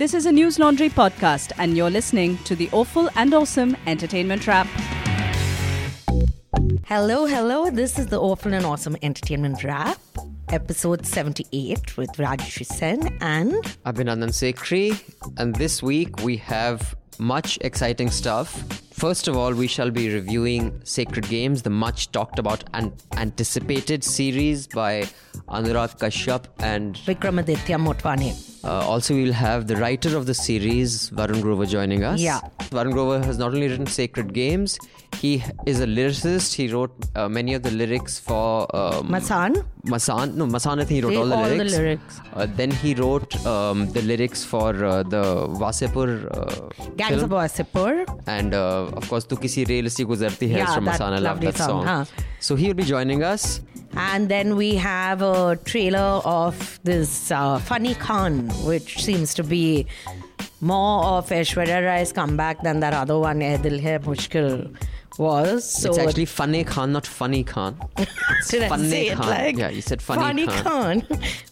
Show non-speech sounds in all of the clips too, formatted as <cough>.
This is a News Laundry podcast, and you're listening to the Awful and Awesome Entertainment Wrap. Hello, hello. This is the Awful and Awesome Entertainment Wrap, episode 78 with Rajyasree Sen and Abhinandan Sekhri, and this week we have much exciting stuff. First of all, we shall be reviewing Sacred Games, the much talked about and anticipated series by Anurag Kashyap and Vikramaditya Motwane. uh, also, we'll have the writer of the series, Varun Grover, joining us. Yeah. Varun Grover has not only written Sacred Games, he is a lyricist. He wrote uh, many of the lyrics for um, Masaan? Masaan. No, Masaan, I think he wrote They- all the all the lyrics. lyrics. Uh, then he wrote um, the lyrics for uh, the Wasseypur uh, Gangs of. Wasseypur. And uh, of course, Tu Kisi Rail Si Guzarti Hai Yeah, from Masaan. I love that song, song. huh? So he will be joining us. And then we have a trailer of this uh, Funny Khan, which seems to be more of Aishwarya Rai's comeback than that other one, Eh Dil Hai Mushkil was. So it's actually Funny Khan, not Funny Khan. <laughs> Did I Funny say it Khan. like yeah, you said Funny, Khan.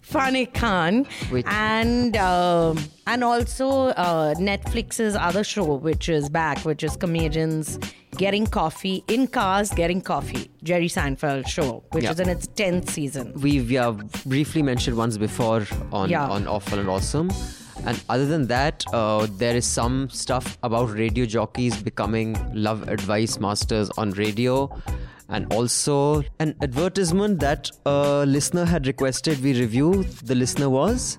Funny Khan. <laughs> Which- And um, and also uh, Netflix's other show, which is back, which is comedians getting coffee in cars, getting coffee. Jerry Seinfeld show, which Yeah. is in its tenth season. We've yeah, briefly mentioned once before on, Yeah. on Awful and Awesome. And other than that, uh, there is some stuff about radio jockeys becoming love advice masters on radio. And also an advertisement that a listener had requested we review. The listener was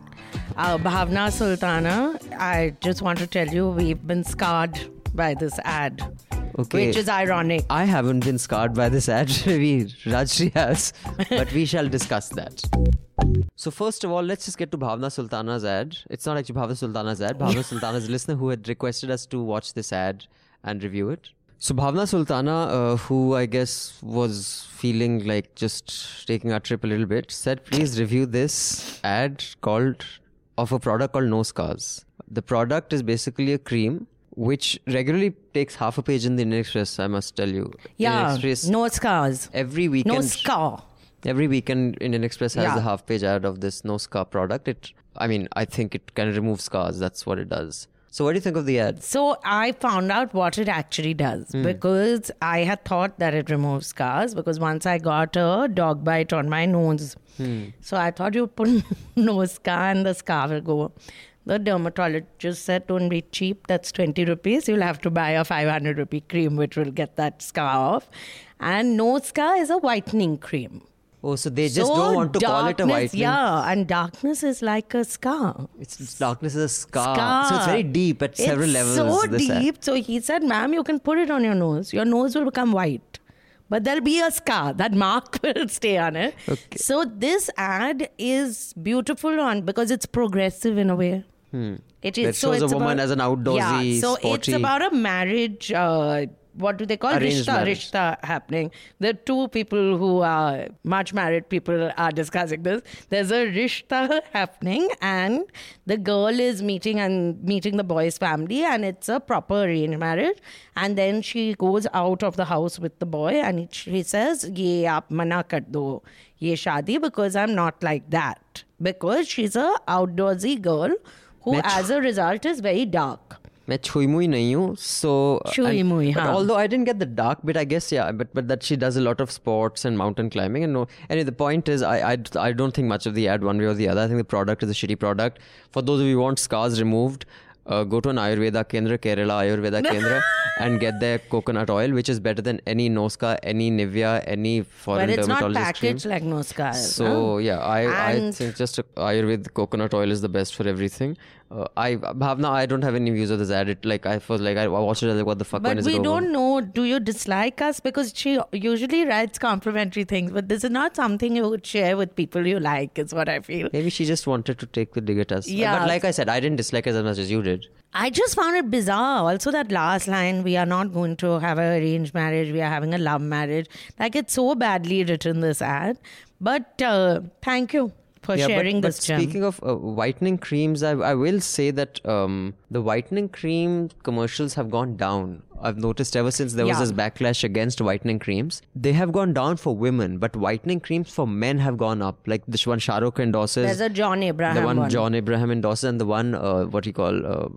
Uh, Bhavna Sultana, I just want to tell you, we've been scarred by this ad, Okay. which is ironic. I haven't been scarred by this ad. <laughs> Rajri has, but we shall discuss that. So first of all, let's just get to Bhavna Sultana's ad. It's not actually Bhavna Sultana's ad. Bhavna Sultana's <laughs> a listener who had requested us to watch this ad and review it. So Bhavna Sultana, uh, who I guess was feeling like just taking our trip a little bit, said, "Please review this ad called of a product called No Scars. The product is basically a cream." Which regularly takes half a page in the Indian Express, I must tell you. Yeah, Express, no scars, every weekend. no scar. Every weekend, Indian Express has Yeah. a half page ad of this no scar product. It, I mean, I think it can remove scars. That's what it does. So, what do you think of the ad? So I found out what it actually does hmm. because I had thought that it removes scars because once I got a dog bite on my nose. Hmm. So I thought you put <laughs> nose scar and the scar will go. The dermatologist said, don't be cheap. That's 20 rupees. You'll have to buy a 500 rupee cream which will get that scar off. And nose scar is a whitening cream. Oh, so they just So don't want to call it a whitening. Yeah, and darkness is like a scar. It's, it's darkness is a scar. scar. So it's very deep at several It's levels. So deep. So he said, ma'am, you can put it on your nose. Your nose will become white. But there'll be a scar. That mark <laughs> will stay on it. Okay. So this ad is beautiful on because it's progressive in a way. It is That so shows a woman about, as an outdoorsy, Yeah, so it's about a marriage. Uh, what do they call Arranged rishta? marriage. Rishta happening. The two people who are much married people are discussing this. There's a rishta happening, and the girl is meeting and meeting the boy's family, and it's a proper arranged marriage. And then she goes out of the house with the boy, and he- she says, "Ye aap mana kar do ye shadi because I'm not like that." Because she's a outdoorsy girl who, मैं as a result, is very dark. मैं छुई मुई नहीं हूँ so छुई and- मुई, but हाँ. although I didn't get the dark bit I guess yeah but but that she does a lot of sports and mountain climbing and no anyway the point is I, I I don't think much of the ad one way or the other I think the product is a shitty product for those of you who want scars removed uh, go to an Ayurveda Kendra Kerala Ayurveda Kendra <laughs> and get their coconut oil which is better than any Noska any Nivea any foreign But it's not dermatologist cream. packaged like Noska. is, So no? yeah, I, I And- think just Ayurvedic coconut oil is the best for everything. Uh, I Bhavna, I don't have any views of this ad. It like I was like I watched it. I was like, what the fuck? But is we don't know. Do you dislike us? Because she usually writes complimentary things, but this is not something you would share with people you like, is what I feel. Maybe she just wanted to take the dig at us. Yeah. But like I said, I didn't dislike as much as you did. I just found it bizarre. Also, that last line, we are not going to have an arranged marriage, we are having a love marriage. Like, it's so badly written, this ad. But uh, thank you for Yeah, but- sharing but, this gem. Speaking of uh, whitening creams, I, I will say that um, the whitening cream commercials have gone down. I've noticed ever since there was this backlash against whitening creams. They have gone down for women, but whitening creams for men have gone up. Like this one Shah Rukh endorses. There's a John Abraham the one, one. John Abraham endorses, and the one uh, what you call uh,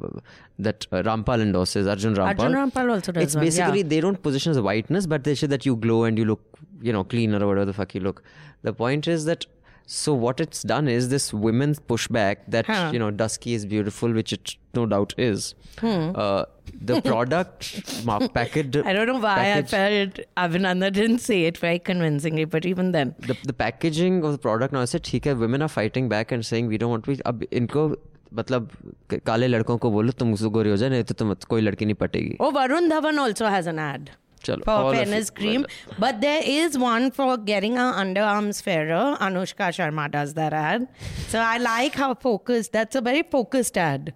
that uh, Rampal endorses, Arjun Rampal. Arjun Rampal also does It's one, basically yeah. they don't position as a whiteness, but they say that you glow and you look, you know, cleaner or whatever the fuck you look. The point is that. So what it's done is this women's pushback that Huh. you know dusky is beautiful, which it no doubt is. Uh, the <laughs> product ma- packaged. Hmm. I don't know why package- I felt Avinanda didn't say it very convincingly, but even then. the, the packaging of the product now I said ठीक है women are fighting back and saying we don't want to be अब इनको मतलब क- काले लड़कों को बोलो तुम उसको गोरी हो जाए नहीं तो तुम कोई लड़की नहीं पटेगी Oh, Varun Dhawan also has an ad. for fairness cream. But there is one for getting our underarms fairer. Anushka Sharma does that ad. So I like how focused, that's a very focused ad.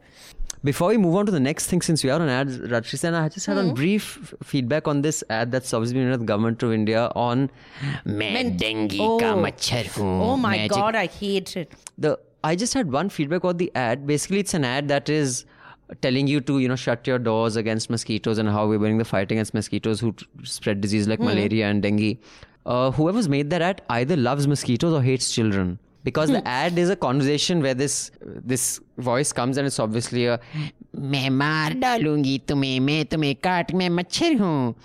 Before we move on to the next thing, since we are on ads, Rajesh and I just had a hmm. brief feedback on this ad that's obviously been with government of India on men dengue oh. ka. Oh my god, I hate it. The I just had one feedback on the ad. Basically, it's an ad that is telling you to you know shut your doors against mosquitoes and how we're winning the fight against mosquitoes who t- spread disease like malaria and dengue. Uh, whoever's made that ad either loves mosquitoes or hates children. Because the ad is a conversation where this this voice comes and it's obviously a मैं मार डालूंगी तुम्हें मैं तुम्हें काट मैं मच्छर हूँ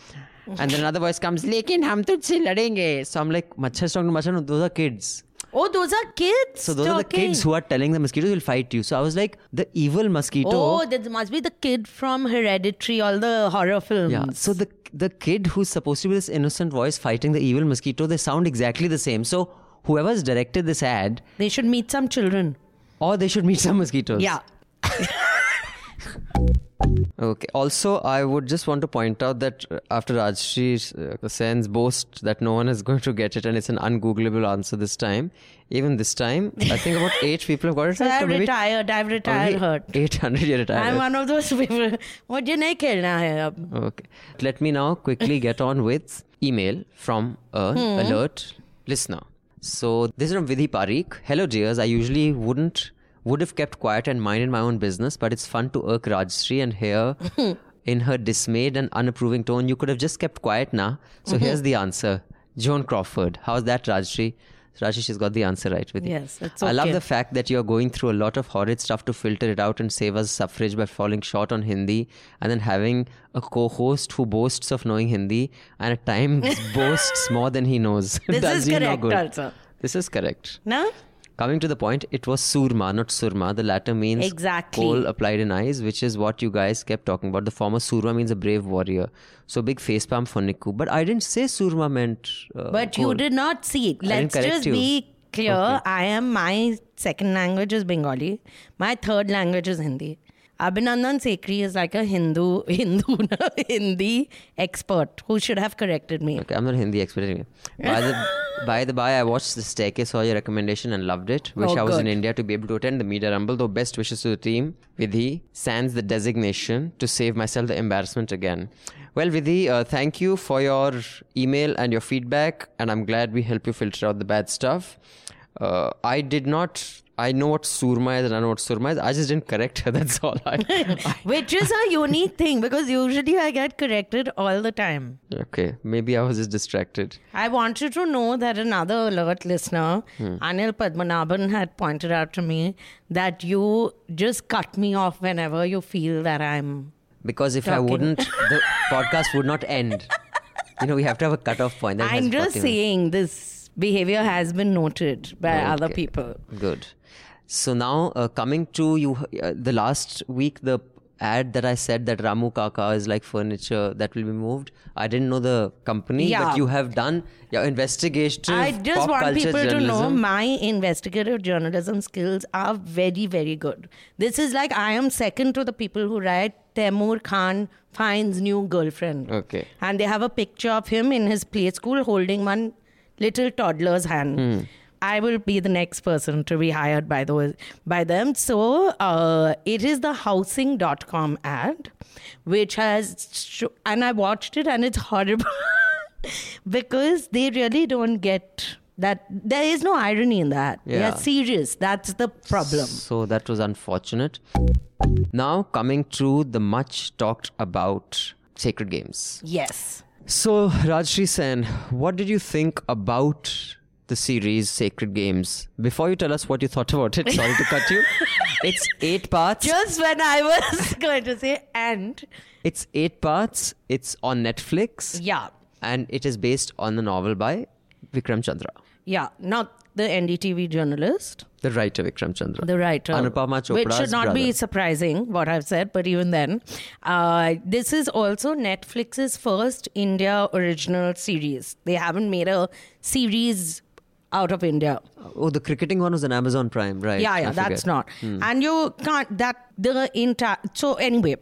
and then another voice comes लेकिन हम तुझसे लड़ेंगे so I'm like Machhar's talking to Machhar no those are kids Oh, those are kids. so those are the kids who are telling the mosquitoes will fight you so I was like the evil mosquito Oh, that must be the kid from Hereditary, all the horror films. Yeah. So the the kid who's supposed to be this innocent voice fighting the evil mosquito, they sound exactly the same. So whoever's directed this ad, They should meet some children. or they should meet some mosquitoes. Yeah. <laughs> Okay. Also, I would just want to point out that uh, after Rajshri uh, Sen's boast that no one is <laughs> going to get it and it's an ungoogleable answer this time, even this time, I think about <laughs> eight people have got it. So I've retired. I've retired. Hurt. 800 year retired. I'm one of those people. Mujhe nahi khelna hai ab. Okay. Let me now quickly get on with email from an hmm. alert listener. So this is from Vidhi Parikh. Hello, dears. I usually wouldn't would have kept quiet and minded my own business, but it's fun to irk Rajshri and hear <laughs> in her dismayed and unapproving tone, you could have just kept quiet now. So mm-hmm. here's the answer. Joan Crawford. How's that, Rajshri? Rajshri, she's got the answer right with you. Yes, that's it's I love the fact that you're going through a lot of horrid stuff to filter it out and save us suffrage by falling short on Hindi and then having a co-host who boasts of knowing Hindi and at times <laughs> boasts more than he knows. This <laughs> Does is correct good. also. This is correct. No? Coming to the point, it was surma, not surma. The latter means Exactly. coal applied in eyes, which is what you guys kept talking about. The former surma means a brave warrior. So big facepalm for Niku. But I didn't say surma meant. Uh, But you did not see it. Let's just you. be clear. Okay. I am my second language is Bengali. My third language is Hindi. Abhinandan Sekhri is like a Hindu <laughs> Hindu Hindi expert who should have corrected me. Okay, I'm not a Hindi expert anyway. By the by the by, I watched the staircase, saw your recommendation, and loved it. Wish Oh, I was in. India to be able to attend the media rumble. Though best wishes to the team. Vidhi sans the designation to save myself the embarrassment again. Well, Vidhi, uh, thank you for your email and your feedback, and I'm glad we help you filter out the bad stuff. Uh, I did not. I know what surma is and I know what surma is. I just didn't correct her. <laughs> That's all. I, I <laughs> Which is a unique thing because usually I get corrected all the time. okay, maybe I was just distracted. I wanted to know that another alert listener, Hmm. Anil Padmanabhan, had pointed out to me that you just cut me off whenever you feel that I'm. Because if I wouldn't, <laughs> the podcast would not end. You know, we have to have a cutoff point. That I'm just saying this behavior has been noted by other people. Good. So now, uh, coming to you, uh, the last week, the ad that I said that Ramu Kaka is like furniture that will be moved. I didn't know the company, Yeah. but you have done your investigative. I just want people to know my investigative journalism skills are very, very good. This is like I am second to the people who write Taimur Khan finds new girlfriend. Okay. And they have a picture of him in his play school holding one little toddler's hand. Hmm. I will be the next person to be hired by those by them. So uh, it is the housing.com ad, which has sh- and I watched it and it's horrible <laughs> because they really don't get That there is no irony in that. They Yeah. are serious. That's the problem. So that was unfortunate. Now coming to the much talked about Sacred Games. Yes. So Rajshri Sen, what did you think about the series Sacred Games? Before you tell us what you thought about it, sorry to cut you. <laughs> It's eight parts. Just when I was <laughs> going to say and It's eight parts. It's on Netflix. yeah. And it is based on the novel by Vikram Chandra, Yeah. Not the NDTV journalist. The writer Vikram Chandra. the writer. Anupama Which should not be surprising, what I've said, but even then. Uh, this is also Netflix's first India original series. They haven't made a series out of India. Oh, the cricketing one was on Amazon Prime, right? Yeah, I yeah, that's forget. not. And you can't, that, the entire, so anyway,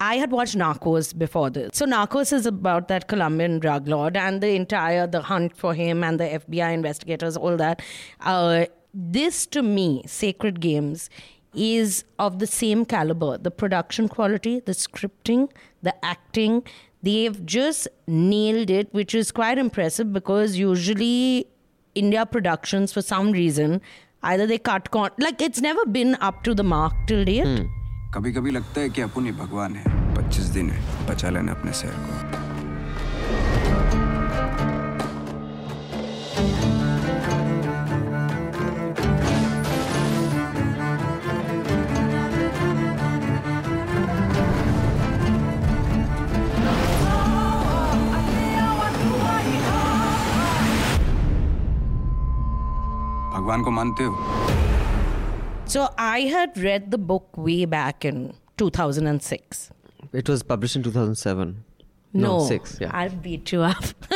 I had watched Narcos before this. So Narcos is about that Colombian drug lord and the entire, the hunt for him and the FBI investigators, all that. Uh, this to me, Sacred Games, is of the same caliber. The production quality, the scripting, the acting, they've just nailed it, which is quite impressive because usually India productions, for some reason, either they cut con like it's never been up to the mark till date. कभी कभी लगता है कि अपन ही भगवान है 25 दिन है बचा लेना अपने शहर को भगवान को मानते हो So I had read the book way back in 2006. It was published in 2007. No, six. Yeah. I'll beat you up. <laughs>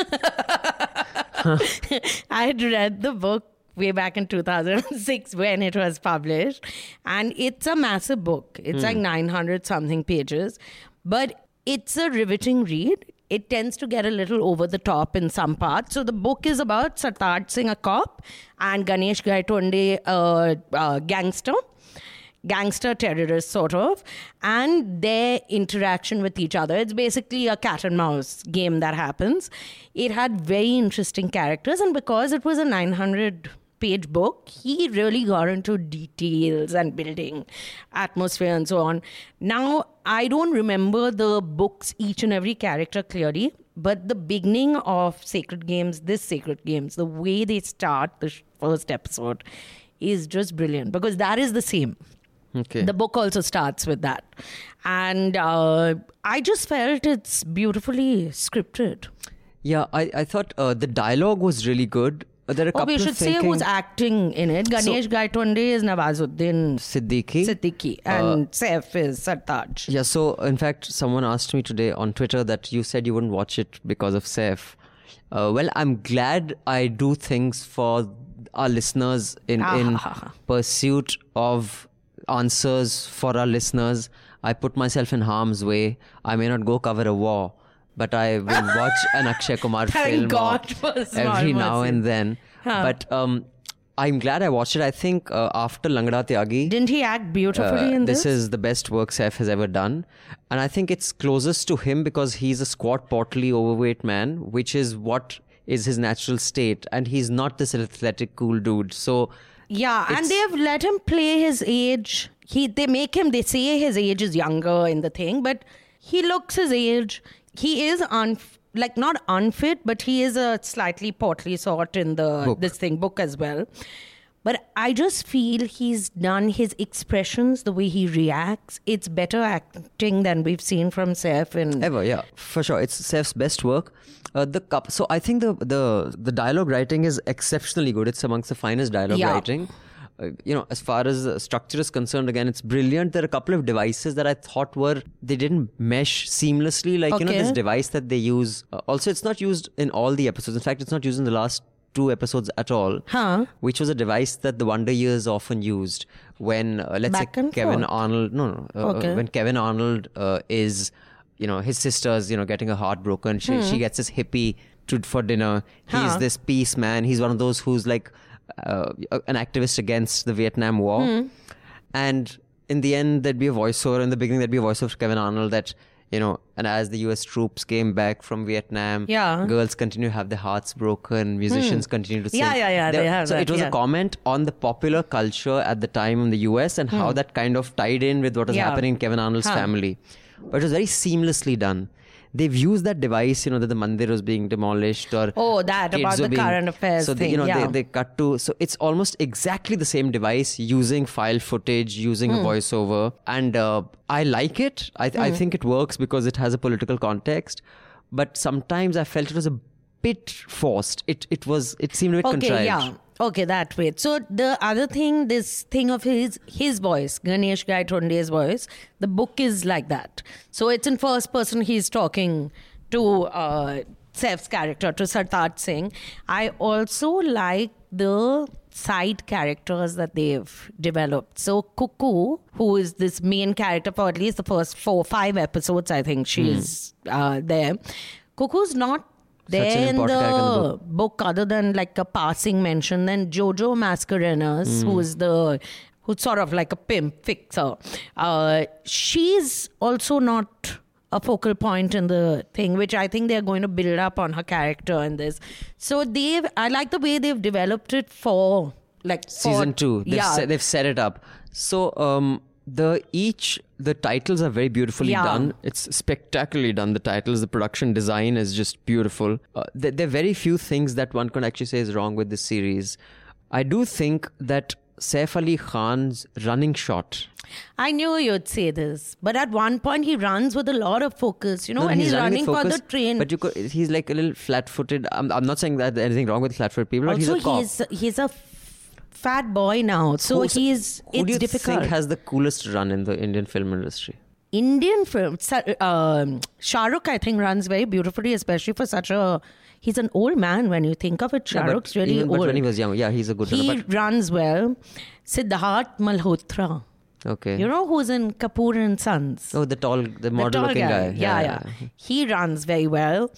I had read the book way back in 2006 when it was published, and it's a massive book. It's like 900 something pages, but it's a riveting read. It tends to get a little over the top in some parts. So the book is about Sartaj Singh, a cop, and Ganesh Gaitonde, a, a gangster gangster terrorist, sort of and their interaction with each other it's basically a cat and mouse game that happens it had very interesting characters and because it was a 900 page book he really got into details and building atmosphere and so on now i don't remember the books each and every character clearly but the beginning of sacred games this sacred games the way they start the first episode is just brilliant because that is the same Okay. the book also starts with that. And uh, I just felt it's beautifully scripted. yeah, I, I thought uh, the dialogue was really good. Uh, There are Oh, we should say who's acting in it. Ganesh Gaitonde is Nawazuddin Siddiqui. Siddiqui and Saif is Sartaj. Yeah, so in fact, someone asked me today on Twitter that you said you wouldn't watch it because of Saif. Uh, well, I'm glad I do things for our listeners in, in Ah. pursuit of answers for our listeners. I put myself in harm's way. I may not go cover a war, but I will watch an Akshay Kumar <laughs> film God for small every now and then. But um, I'm glad I watched it. I think uh, after Langda Tyagi, Didn't he act beautifully uh, in this? this is the best work Saif has ever done. And I think it's closest to him because he's a squat, portly, overweight man, which is what is his natural state. And he's not this athletic, cool dude. So, Yeah, and they've let him play his age. He they make him they say his age is younger in the thing, but he looks his age. He is un like not unfit, but he is a slightly portly sort in the Book. this thing book as well. But I just feel he's done his expressions, the way he reacts. It's better acting than we've seen from Saif in ever, yeah, for sure. It's Saif's best work. Uh, the cup. So I think the the the dialogue writing is exceptionally good. It's amongst the finest dialogue Yeah. writing. Uh, you know, as far as the structure is concerned, again, it's brilliant. There are a couple of devices that I thought were they didn't mesh seamlessly. Like you know, this device that they use. Uh, also, it's not used in all the episodes. In fact, it's not used in the last two episodes at all. Huh. Which was a device that the Wonder Years often used when, uh, let's Back say, Kevin forth. Arnold. No, no. Uh, Okay. when Kevin Arnold uh, is, you know, his sister's, you know, getting her heart broken. She, she gets this hippie to, for dinner. He's Hmm. This peace man. He's one of those who's like uh, an activist against the Vietnam War. Hmm. And in the end, there'd be a voiceover. In the beginning, there'd be a voiceover for Kevin Arnold that, you know, and as the US troops came back from Vietnam, Yeah. Hmm. girls continue to have their hearts broken, musicians continue to sing. Yeah, yeah, yeah, There- they have so that, it was yeah. a comment on the popular culture at the time in the US and how that kind of tied in with what was Hmm. Yeah. happening in Kevin Arnold's Huh. family. But it was very seamlessly done. They've used that device, you know, that the mandir was being demolished or Oh, that, about the current affairs so they, you know yeah. they, they cut to so it's almost exactly the same device using file footage using Hmm. a voiceover and uh, i like it I, I think it works because it has a political context but sometimes i felt it was a bit forced it it was it seemed a bit Okay, contrived yeah. Okay, that way. So the other thing, this thing of his his voice, Ganesh Gaitonde's voice, the book is like that. So it's in first person. He's talking to uh, Saif's character, to Sartaj Singh. I also like the side characters that they've developed. So Cuckoo, who is this main character for at least the first four five episodes, I think she's uh, there. Cuckoo's not Hmm. There in important character in the book. other than like a passing mention then jojo mascarenhas Hmm. who's the who's sort of like a pimp fixer. Uh, she's also not a focal point in the thing which i think they're going to build up on her character in this. So they've i like the way they've developed it for like for- season two. They've, yeah. set, they've set it up. So um the each the titles are very beautifully Yeah. done it's spectacularly done the titles the production design is just beautiful uh, there, there are very few things that one can actually say is wrong with this series i do think that Saif Ali Khan's running shot I knew you'd say this, but at one point he runs with a lot of focus, you know, No, and he's, running, with for the train. But you could, he's like a little flat-footed. I'm, I'm not saying that there's anything wrong with flat-footed people, but he's also, a cop. he's he's a fat boy now, so Who's- he's who do it's you difficult. think has the coolest run in the Indian film industry? Indian film, um, Shah Rukh, I think, runs very beautifully, especially for such a. He's an old man when you think of it. Shah Yeah, Rukh's really even, old. But when he was young, yeah, he's a good he runner. runs well. Siddharth Malhotra. Okay. You know who's in Kapoor and Sons? oh, the tall, the the model tall looking guy. guy. Yeah, yeah, He runs very well.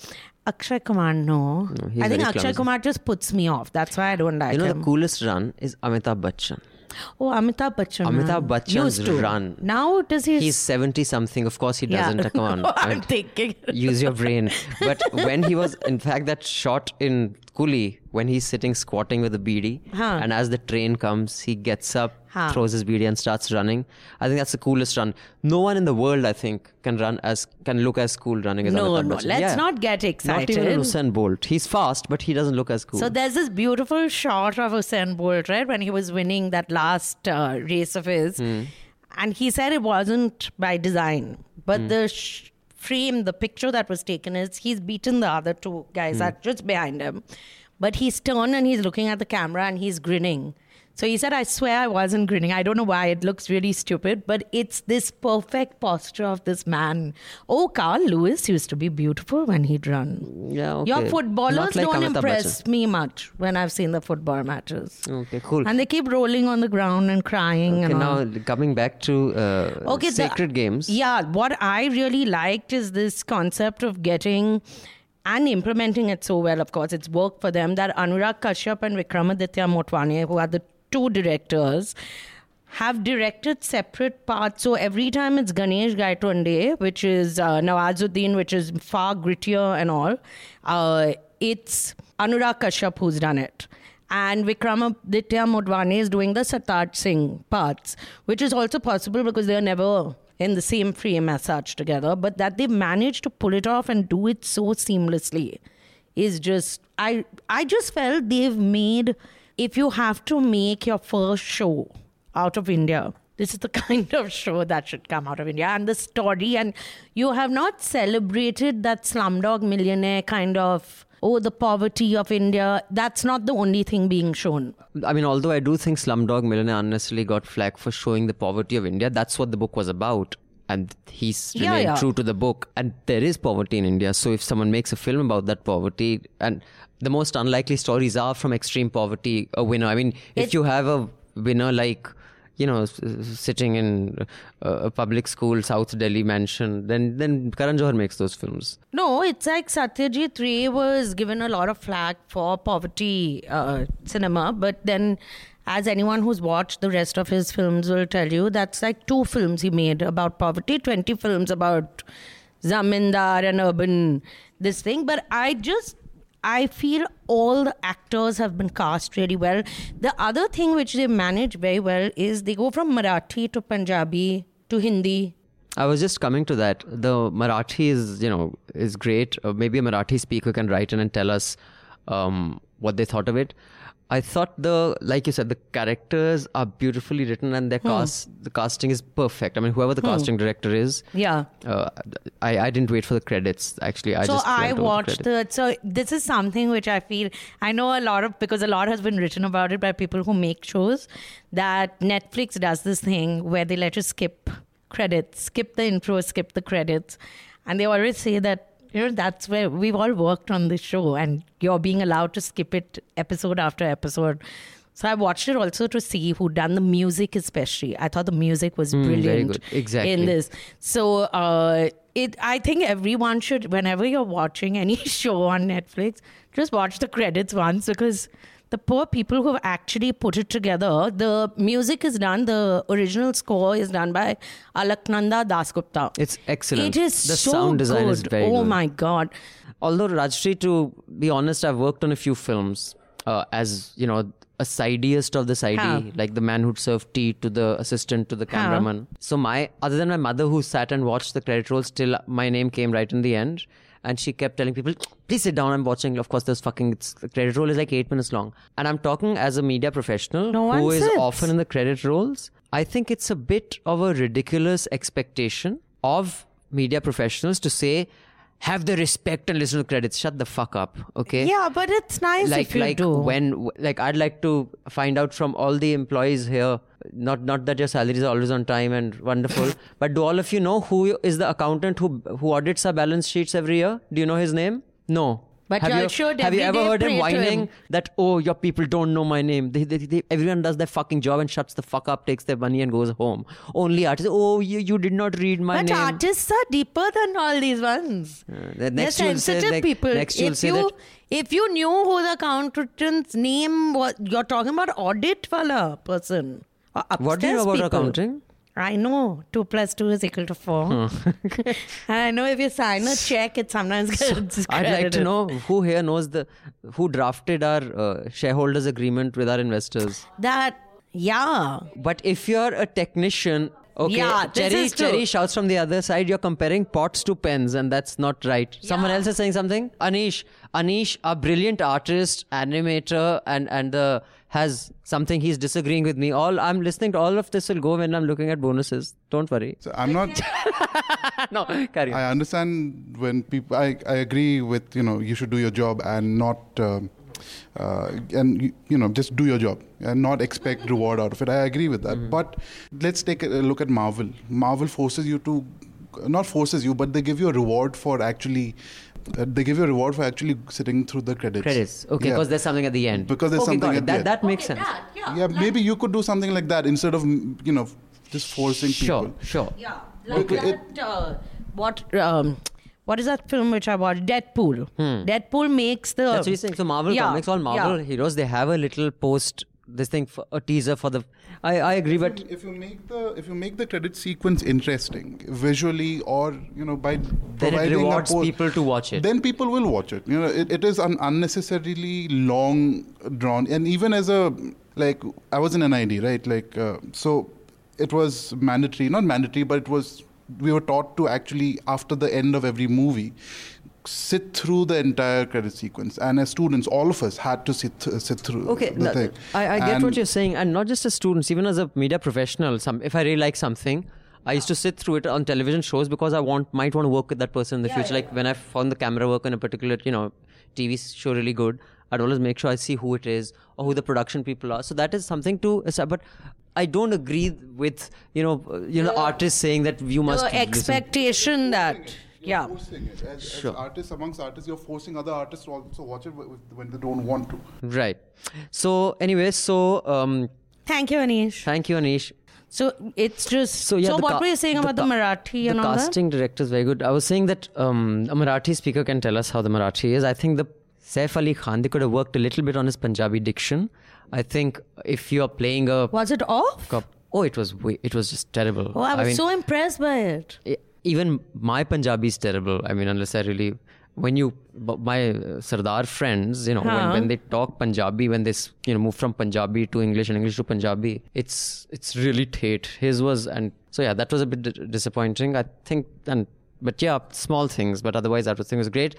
Akshay Kumar, no. he's I think Akshay clumsy. Kumar just puts me off. That's why I don't like him. You know, him. the coolest run is Amitabh Bachchan. oh, Amitabh Bachchan. Amitabh? Bachchan's Used to. run. Now does he? He's 70 something. Of course, he doesn't. Come <laughs> on. I I'm mean, thinking. use your brain. But when he was, in fact, that shot in Coolie, when he's sitting squatting with a beedi, Huh. and as the train comes, he gets up, Huh. throws his beedi, and starts running. I think that's the coolest run. No one in the world, I think, can run as can look as cool running as No, Amitabh no, Bachchan. let's Yeah. not get excited. Not even Usain Bolt. He's fast, but he doesn't look as cool. So there's this beautiful shot of Usain Bolt, right, when he was winning that last uh, race of his, Hmm. and he said it wasn't by design, but Hmm. the sh- frame, the picture that was taken is he's beaten the other two guys Hmm. that just behind him, but he's turned and he's looking at the camera and he's grinning. So he said, I swear I wasn't grinning. I don't know why. It looks really stupid, but it's this perfect posture of this man. Oh, Carl Lewis used to be beautiful when he'd run. yeah, okay. Your footballers like don't impress me much when I've seen the football matches. Okay, cool. And they keep rolling on the ground and crying Okay, and all. now coming back to uh, Okay, the- sacred games. Yeah, what I really liked is this concept of getting and implementing it so well. Of course, it's worked for them. That Anurag Kashyap and Vikramaditya Motwane, who are the two directors, have directed separate parts. So every time it's Ganesh Gaitonde, which is uh, Nawazuddin, which is far grittier and all, uh, it's Anurag Kashyap who's done it. And Vikramaditya Motwane is doing the Sartaj Singh parts, which is also possible because they're never in the same frame as such together. But that they've managed to pull it off and do it so seamlessly is just I I just felt they've made if you have to make your first show out of India, this is the <laughs> kind of show that should come out of India and the story and you have not celebrated that slumdog millionaire kind of oh the poverty of India. That's not the only thing being shown. I mean, although I do think Slumdog Millionaire unnecessarily got flack for showing the poverty of India, that's what the book was about. And he's Yeah, remained yeah. true to the book. And there is poverty in India. So if someone makes a film about that poverty, and the most unlikely stories are from extreme poverty, a winner. I mean, if It- you have a winner like, you know, sitting in a, a public school, South Delhi mansion, then then Karan Johar makes those films. No, it's like Satyajit Ray was given a lot of flack for poverty uh, cinema, but then, as anyone who's watched the rest of his films will tell you, that's like two films he made about poverty, 20 films about zamindar and urban this thing. But I just I feel all the actors have been cast really well. The other thing which they manage very well is they go from Marathi to Punjabi to Hindi. I was just coming to that. The Marathi is, you know, is great. Uh, maybe a Marathi speaker can write in and tell us um, what they thought of it. I thought the, like you said, the characters are beautifully written and their cast, the casting is perfect. I mean, whoever the casting director is, Yeah. uh, I, I didn't wait for the credits. Actually, I so just I watched credits. the. So this is something which I feel I know a lot of because a lot has been written about it by people who make shows. That Netflix does this thing where they let you skip credits, skip the intro, skip the credits, and they always say that you know that's where we've all worked on this show, and you're being allowed to skip it episode after episode. So I watched it also to see who done the music, especially. I thought the music was Hmm, very brilliant good. Exactly. in this. So uh, it, I think everyone should, whenever you're watching any <laughs> show on Netflix, just watch the credits once because the poor people who have actually put it together, the music is done, the original score is done by Alaknanda Dasgupta. It's excellent. It is The so sound design good. is very oh good. my god! although Rajshri, to be honest, I've worked on a few films uh, as you know a sideiest of the sidey, like the man who'd serve tea to the assistant to the cameraman. So my other than my mother who sat and watched the credit rolls, till my name came right in the end. And she kept telling people, please sit down, I'm watching. Of course, this fucking, it's, the credit roll is like eight minutes long. And I'm talking as a media professional No who is sits. often in the credit rolls. I think it's a bit of a ridiculous expectation of media professionals to say, have the respect and listen to credits. Shut the fuck up, okay? Yeah, but it's nice like if you like do. when like I'd like to find out from all the employees here. Not not that your salaries are always on time and wonderful, <laughs> but do all of you know who is the accountant who who audits our balance sheets every year? Do you know his name? No. But have you should have you ever heard him whining him. that oh your people don't know my name? They, they, they, everyone does their fucking job and shuts the fuck up, takes their money and goes home. Only artists. Oh you you did not read my but name. artists are deeper than all these ones. Uh, the They're you'll say sensitive like- people. next you'll if say you that- if you knew who the accountant's name was, you're talking about audit wala person. What do you know about people. accounting? I know two plus two is equal to four, and <laughs> I know if you sign a check, it sometimes gets I'd like to know who here knows the who drafted our uh, shareholders agreement with our investors. that. Yeah, But if you're a technician, okay, Yeah, Cherry. Cherry shouts from the other side. You're comparing pots to pens, and that's not right. Someone else is saying something. Anish, Anish, a brilliant artist, animator, and and the has something he's disagreeing with me. All I'm listening to all of this will go when I'm looking at bonuses. Don't worry. So I'm not. <laughs> No, carry on. I understand when people. I, I agree with you know you should do your job and not. Um, uh, and you, you know just do your job and not expect reward out of it. I agree with that. But let's take a look at Marvel. Marvel forces you to, not forces you, but they give you a reward for actually. Uh, they give you a reward for actually sitting through the credits. Credits. Okay, Yeah. because there's something at the end. Because there's okay, something got it. at the that, end. That makes sense. yeah, maybe you could do something like that instead of you know just forcing Sure, people. sure. Sure. Yeah. Like Okay, that. Uh, what um, what is that film which I watched? Deadpool. Deadpool makes the. Hmm. That's what he's saying. So Marvel Yeah, comics, all Marvel yeah. heroes, they have a little post this thing for a teaser for the. I, I agree, but if you make the if you make the credit sequence interesting visually or you know by then it rewards people to watch it. then people will watch it you know it, it is an unnecessarily long drawn and even as a like i was in nid right like uh, so it was mandatory not mandatory but it was we were taught to actually after the end of every movie sit through the entire credit sequence and as students all of us had to sit sit through okay, the no, thing I, I get And- what you're saying, and not just as students, even as a media professional. Some if I really like something. I used to sit through it on television shows because I want might want to work with that person in the future. Like when I found the camera work on a particular, you know, TV show really good, I'd always make sure I see who it is or who the production people are. So that is something to. But I don't agree with you know you know artists saying that you must the listen. expectation that yeah forcing it. As, Sure. as artists amongst artists, you're forcing other artists to also watch it when they don't want to. Right. So anyway, so um, thank you anish thank you, Anish. so it's just So yeah, the what ca- were you saying about the, ca- marathi the and all that casting director is very good. I was saying that um, a Marathi speaker can tell us how the Marathi is. I think the Saif Ali Khan they could have worked a little bit on his Punjabi diction. I think if you are playing a was it off cop, oh, it was it was just terrible. oh i was mean, so impressed by it y- even my Punjabi is terrible. I mean, unless I really. When you, my uh, Sardar friends, you know, when, Huh. when they talk Punjabi, when they, you know, move from Punjabi to English and English to Punjabi, it's it's really Tate. His was, and so yeah, that was a bit d- disappointing. I think, and but yeah, small things, but otherwise everything was great.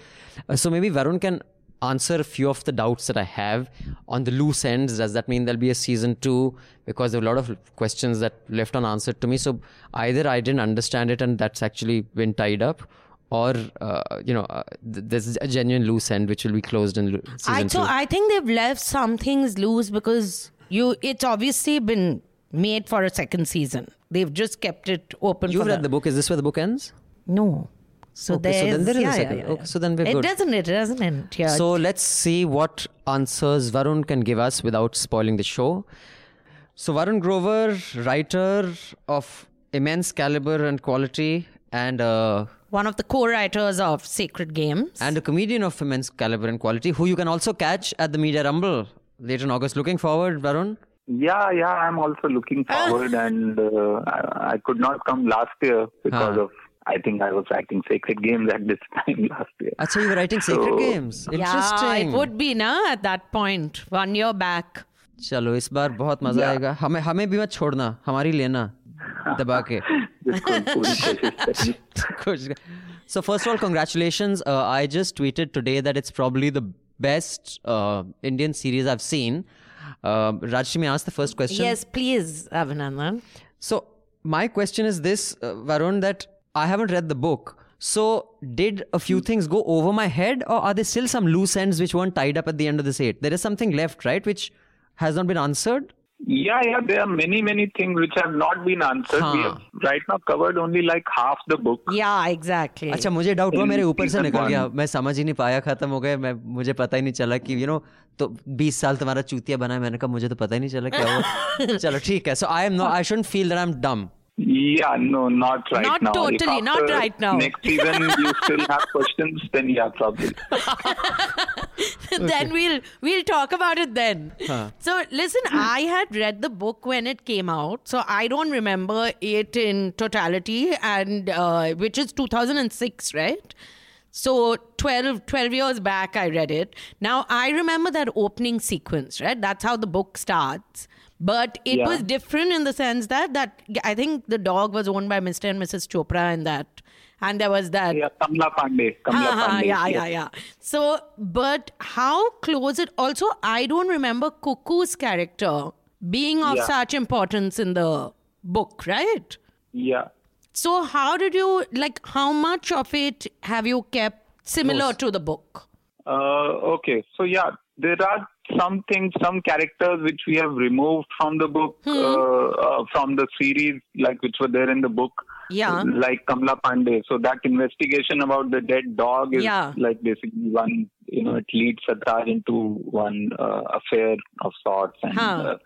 Uh, so maybe Varun can answer a few of the doubts that I have on the loose ends. Does that mean there'll be a season two? Because there are a lot of questions that left unanswered to me. So either I didn't understand it and that's actually been tied up, or uh, you know, uh, th- there's a genuine loose end which will be closed in lo- season I, two. so I think they've left some things loose because you it's obviously been made for a second season. They've just kept it open. You've for read the book. Is this where the book ends? No. So Okay, so then there's there is a yeah, second. Yeah, yeah, Okay, yeah. so then we're it good. doesn't it doesn't end here. So let's see what answers Varun can give us without spoiling the show. So Varun Grover, writer of immense caliber and quality, and uh, one of the co-writers of Sacred Games. and a comedian of immense caliber and quality, who you can also catch at the Media Rumble later in August. Looking forward, Varun. Yeah, yeah, I'm also looking <laughs> forward, and uh, I, I could not come last year because Huh. of I think I was writing sacred games at this <laughs> time last year. Achha, you were writing sacred games. Interesting. Yeah, it would be now at that point one year back. चलो इस बार बहुत मजा आएगा हमें हमें भी मत छोड़ना हमारी लेना दबा के <laughs> <laughs> so first of all congratulations uh, i just tweeted today that it's probably the best uh, indian series i've seen uh, Rajshri asked the first question yes please abhinandan so my question is this uh, varun that I haven't read the book. So did a few things go over my head, or are there still some loose ends which weren't tied up at the end of this eight? There is something left, right, which has not been answered. Yeah, yeah, there are many, many things which have not been answered. We Huh. have right now covered only like half the book. Yeah, exactly. अच्छा मुझे doubt हुआ In मेरे ऊपर से season निकल गया one. मैं समझ ही नहीं पाया खत्म हो गए मैं मुझे पता ही नहीं चला कि यू नो तो 20 साल तुम्हारा चूतिया बना है मैंने कहा मुझे तो पता ही नहीं चला क्या हुआ चलो ठीक है so I am not I shouldn't feel that I am dumb yeah, no, not right Not now. If totally, not right now. Next season, you still have questions, then yeah, probably. <laughs> then we'll we'll talk about it then. So listen, I had read the book when it came out, so I don't remember it in totality, and uh, which is 2006, right? So 12, 12 years back, I read it. Now I remember that opening sequence, right? That's how the book starts. But it Yeah. was different in the sense that that I think the dog was owned by Mr. and Mrs. Chopra, and that, and there was that Yeah, Kamla Pandey. Kamla ha, Pandey. yeah, yeah, yeah. So, but how close it? Also, I don't remember Cuckoo's character being of Yeah. such importance in the book, right? Yeah. So, how did you like? How much of it have you kept similar to the book? Uh, okay, so yeah, there are some things, some characters which we have removed from the book, Hmm. uh, uh, from the series, like which were there in the book. Yeah. Like Kamla Pandey. So that investigation about the dead dog is Yeah. like basically one, you know, it leads Sartaj into one uh, affair of sorts. And, Huh.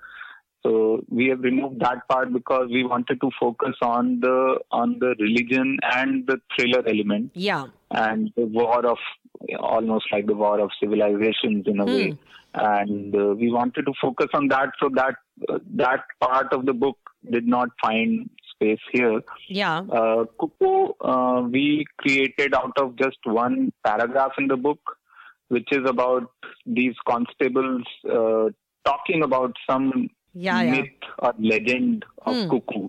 So we have removed that part because we wanted to focus on the on the religion and the thriller element Yeah. and the war of almost like the war of civilizations in a way and uh, we wanted to focus on that so that uh, that part of the book did not find space here Yeah. uh, Cuckoo, uh, we created out of just one paragraph in the book, which is about these constables uh, talking about some Yeah, yeah. myth or legend of Hmm. Cuckoo.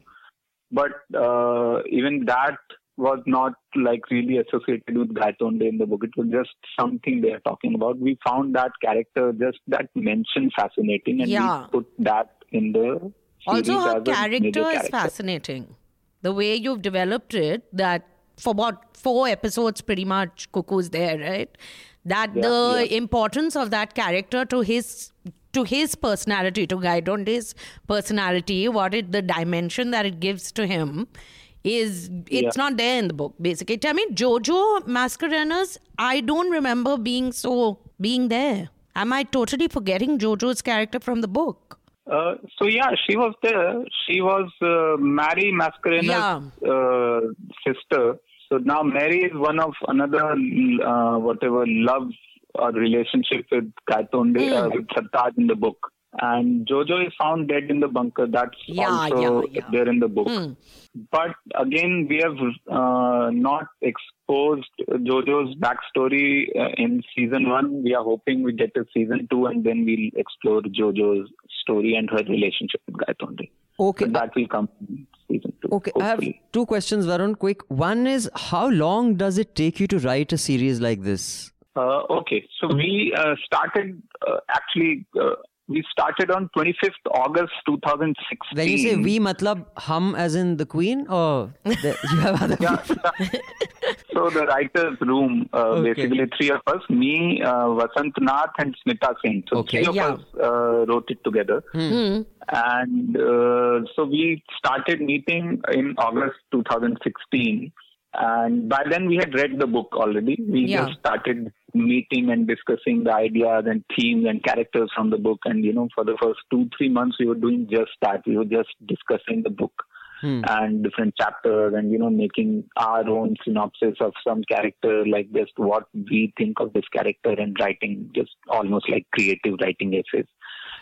But uh, even that was not like really associated with Gaitonde in the book. It was just something they are talking about. We found that character, just that mention fascinating, and Yeah. we put that in the Also, her a character is fascinating. The way you've developed it, that for about four episodes, pretty much Cuckoo's there, right? That the importance of that character to his to his personality, to guide on his personality, what it the dimension that it gives to him is it's Yeah. not there in the book. Basically, tell me, Jojo Mascarenhas, I don't remember being so being there. Am I totally forgetting Jojo's character from the book? Uh, so yeah, she was there. She was uh, Mary Mascarena's Yeah. uh, sister. So now Mary is one of another uh, whatever love or relationship with Gaitonde, uh, with Sartaj in the book. And Jojo is found dead in the bunker. That's Yeah, also yeah, yeah. there in the book. Hmm. But again, we have uh, not exposed Jojo's backstory uh, in season one. We are hoping we get to season two, and then we'll explore Jojo's story and her relationship with Gayatri. Okay. But that will come in season two. Okay, I have two questions, Varun. Quick. One is how long does it take you to write a series like this? Uh, okay, so we uh, started uh, actually. Uh, we started on 25th August 2016. When you say we, matlab hum as in the queen, or the, <laughs> you have other Yeah. people? so the writers' room, uh, Okay. basically three of us, me, uh, Vasant Nath, and Smita Singh. So Okay. three of Yeah. us uh, wrote it together. Hmm. And uh, so we started meeting in August 2016. And by then we had read the book already. We Yeah. just started meeting and discussing the ideas and themes and characters from the book. And, you know, for the first two, three months, we were doing just that. We were just discussing the book and different chapters and, you know, making our own synopsis of some character, like just what we think of this character and writing just almost like creative writing essays.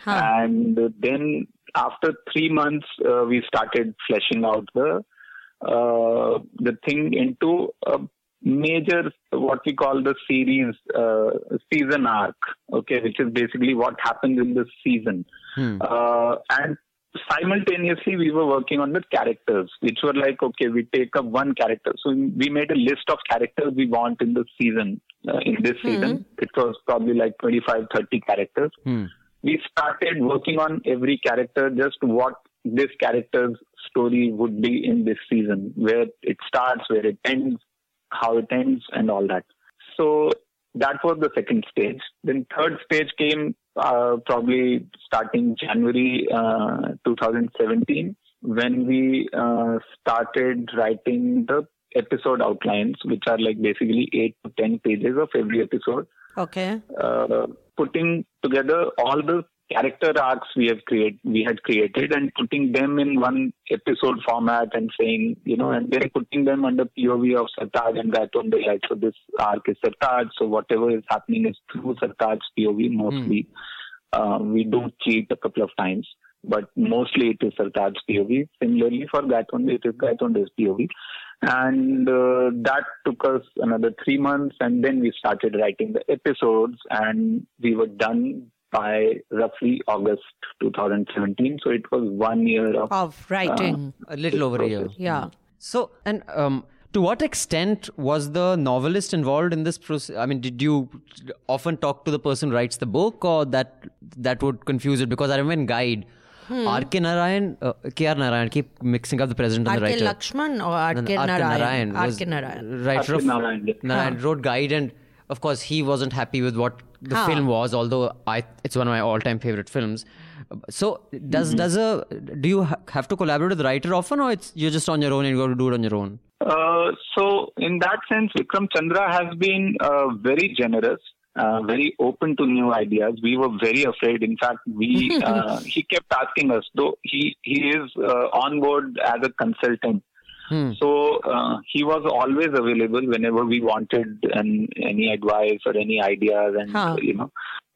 And then after three months, uh, we started fleshing out the uh, the thing into a major what we call the series uh, season arc. Okay, which is basically what happens in the season. Uh, and simultaneously, we were working on the characters, which were like, okay, we take up one character. So we made a list of characters we want in the season. Uh, in this season, it was probably like 25, 30 characters we started working on every character, just what this character's story would be in this season, where it starts, where it ends, how it ends, and all that. So that was the second stage. Then third stage came uh, probably starting January uh, 2017 when we uh, started writing the episode outlines, which are like basically eight to ten pages of every episode Okay. uh, putting together all the character arcs we have create we had created and putting them in one episode format and saying you know and then putting them under POV of Sartaj and Gaitonde like so this arc is Sartaj. So whatever is happening is through Sartaj's POV mostly. Uh, we do cheat a couple of times but mostly it is Sartaj's POV similarly for Gaitonde it is Gaitonde's POV and uh, that took us another three months and then we started writing the episodes and we were done by roughly august 2017 so it was one year of Of writing. A little over a year. yeah. So, and um, to what extent was the novelist involved in this process? I mean, did you often talk to the person who writes the book, or that that would confuse it? Because I remember in Guide, R.K. Narayan, uh, K.R. Narayan, keep mixing up the president and the R.K. writer. Lakshman or No, R.K. no, Narayan? was R.K. Narayan. Writer of R.K. Narayan, yeah. Narayan wrote Guide, and of course he wasn't happy with what the Huh. film was. Although I, it's one of my all-time favorite films. So does Mm-hmm. does a do you ha- have to collaborate with the writer often, or it's you're just on your own and you got to do it on your own? Uh, so in that sense, Vikram Chandra has been uh, very generous, uh, very open to new ideas. We were very afraid. In fact, we <laughs> uh, he kept asking us, though he he is uh, on board as a consultant. So uh, he was always available whenever we wanted an, any advice or any ideas, and Huh. you know.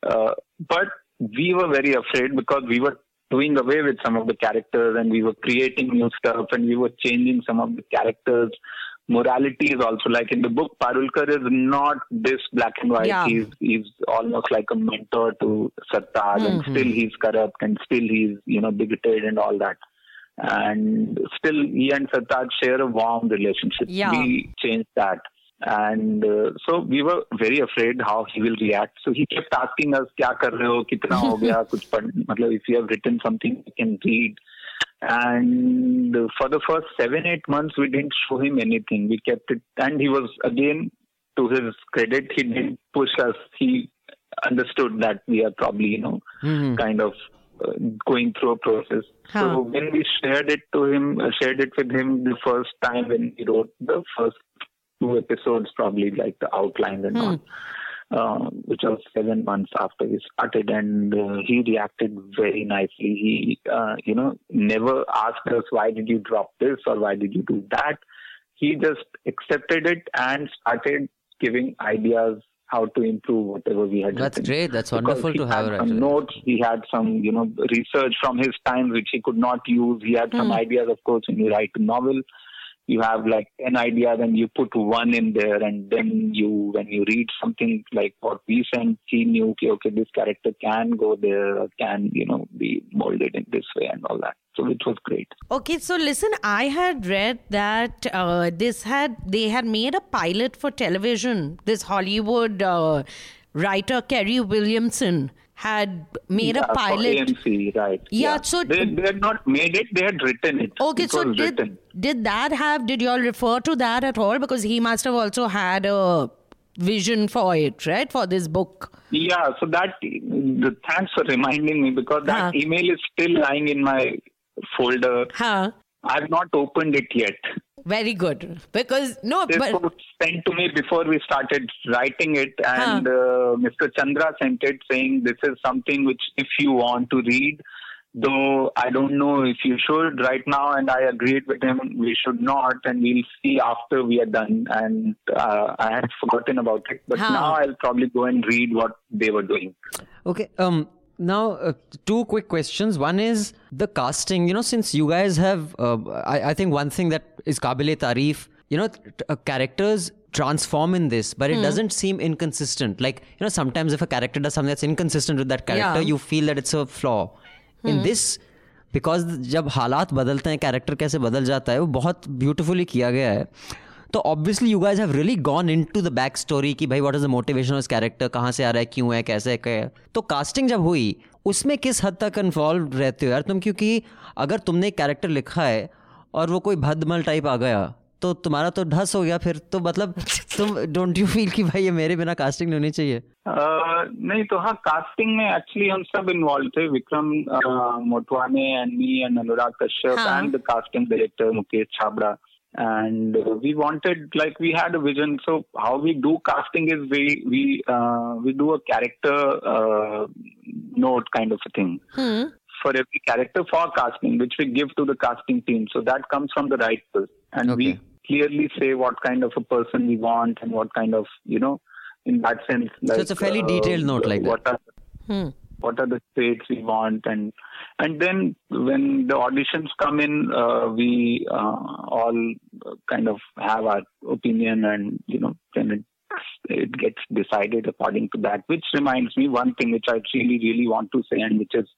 Uh, but we were very afraid because we were doing away with some of the characters and we were creating new stuff and we were changing some of the characters. Morality is also like in the book, Parulkar is not this black and white. Yeah. He's he's almost like a mentor to Sartaj, and still he's corrupt and still he's you know bigoted and all that. And still, he and Sartaj share a warm relationship. Yeah. We changed that. And uh, so we were very afraid how he will react. So he kept asking us, "Kya kar rahe ho? Kitna ho gaya? <laughs> Kuch pad- matlab, if you have written something, you can read." And for the first seven, eight months, we didn't show him anything. We kept it, and he was again, to his credit, he didn't push us. He understood that we are probably, you know, mm-hmm. kind of going through a process. Huh. So when we shared it to him, uh, shared it with him the first time when he wrote the first two episodes, probably like the outline and all, uh, which was seven months after we started, and uh, he reacted very nicely. He, uh, you know, never asked us why did you drop this or why did you do that. He just accepted it and started giving ideas how to improve whatever we had. That's written. great. That's wonderful to have had some notes. He had some, you know, research from his time which he could not use. He had some hmm. ideas, of course, when you write a novel. You have like an idea, and you put one in there, and then you, when you read something like what we sent, he knew, okay, okay, this character can go there, can, you know, be molded in this way, and all that. So it was great. Okay, so listen, I had read that uh, this had they had made a pilot for television. This Hollywood uh, writer Kerry Williamson had made Yeah, a pilot. AMC, right? Yeah, so- they, they had not made it; they had written it. Okay, It so did written. did that have? Did y'all refer to that at all? Because he must have also had a vision for it, right? For this book. Yeah, so that the, thanks for reminding me because that Huh. email is still lying in my folder. Huh. I've not opened it yet. Very good. Because no, This but was sent to me before we started writing it, and uh, Mr. Chandra sent it saying this is something which, if you want to read, though I don't know if you should right now, and I agreed with him, we should not, and we'll see after we are done. And uh, I had forgotten about it, but Huh. now I'll probably go and read what they were doing. Okay. Um. Now, uh, two quick questions. One is the casting. You know, since you guys have, uh, I, I think one thing that is kabile tarif. You know, t- uh, characters transform in this, but it Hmm. doesn't seem inconsistent. Like you know, sometimes if a character does something that's inconsistent with that character, Yeah. you feel that it's a flaw. In this, because जब हालात बदलते हैं character कैसे बदल जाता है वो बहुत ब्यूटीफुली किया गया है तो obviously you guys have really gone into the back story कि भाई what is the motivation of character कहाँ से आ रहा है? क्यों है? कैसे है? क्या है? तो कास्टिंग जब हुई उसमें किस हद तक इन्वॉल्व रहते हो यार तुम? क्योंकि अगर तुमने एक कैरेक्टर लिखा है और वो कोई भदमल टाइप आ गया तो तुम्हारा तो ढस हो गया फिर तो मतलब तुम डोंट यू फील कि भाई ये मेरे बिना कास्टिंग नहीं होनी चाहिए? Uh, नहीं तो हाँ कास्टिंग में एक्चुअली हम सब इन्वॉल्व थे। Vikram Motwane and me and Anurag Kashyap. And the casting director Mukesh Chhabra. And uh, we wanted like we had a vision. So how we do casting is we we uh, we do a character uh, note kind of a thing. For every character for casting which we give to the casting team. So that comes from the writers. And we clearly say what kind of a person we want and what kind of you know in that sense like, it's a fairly detailed note like that. are what are the traits we want and and then when the auditions come in uh, we uh, all kind of have our opinion and you know then it it gets decided according to that which reminds me one thing which i really really want to say and which is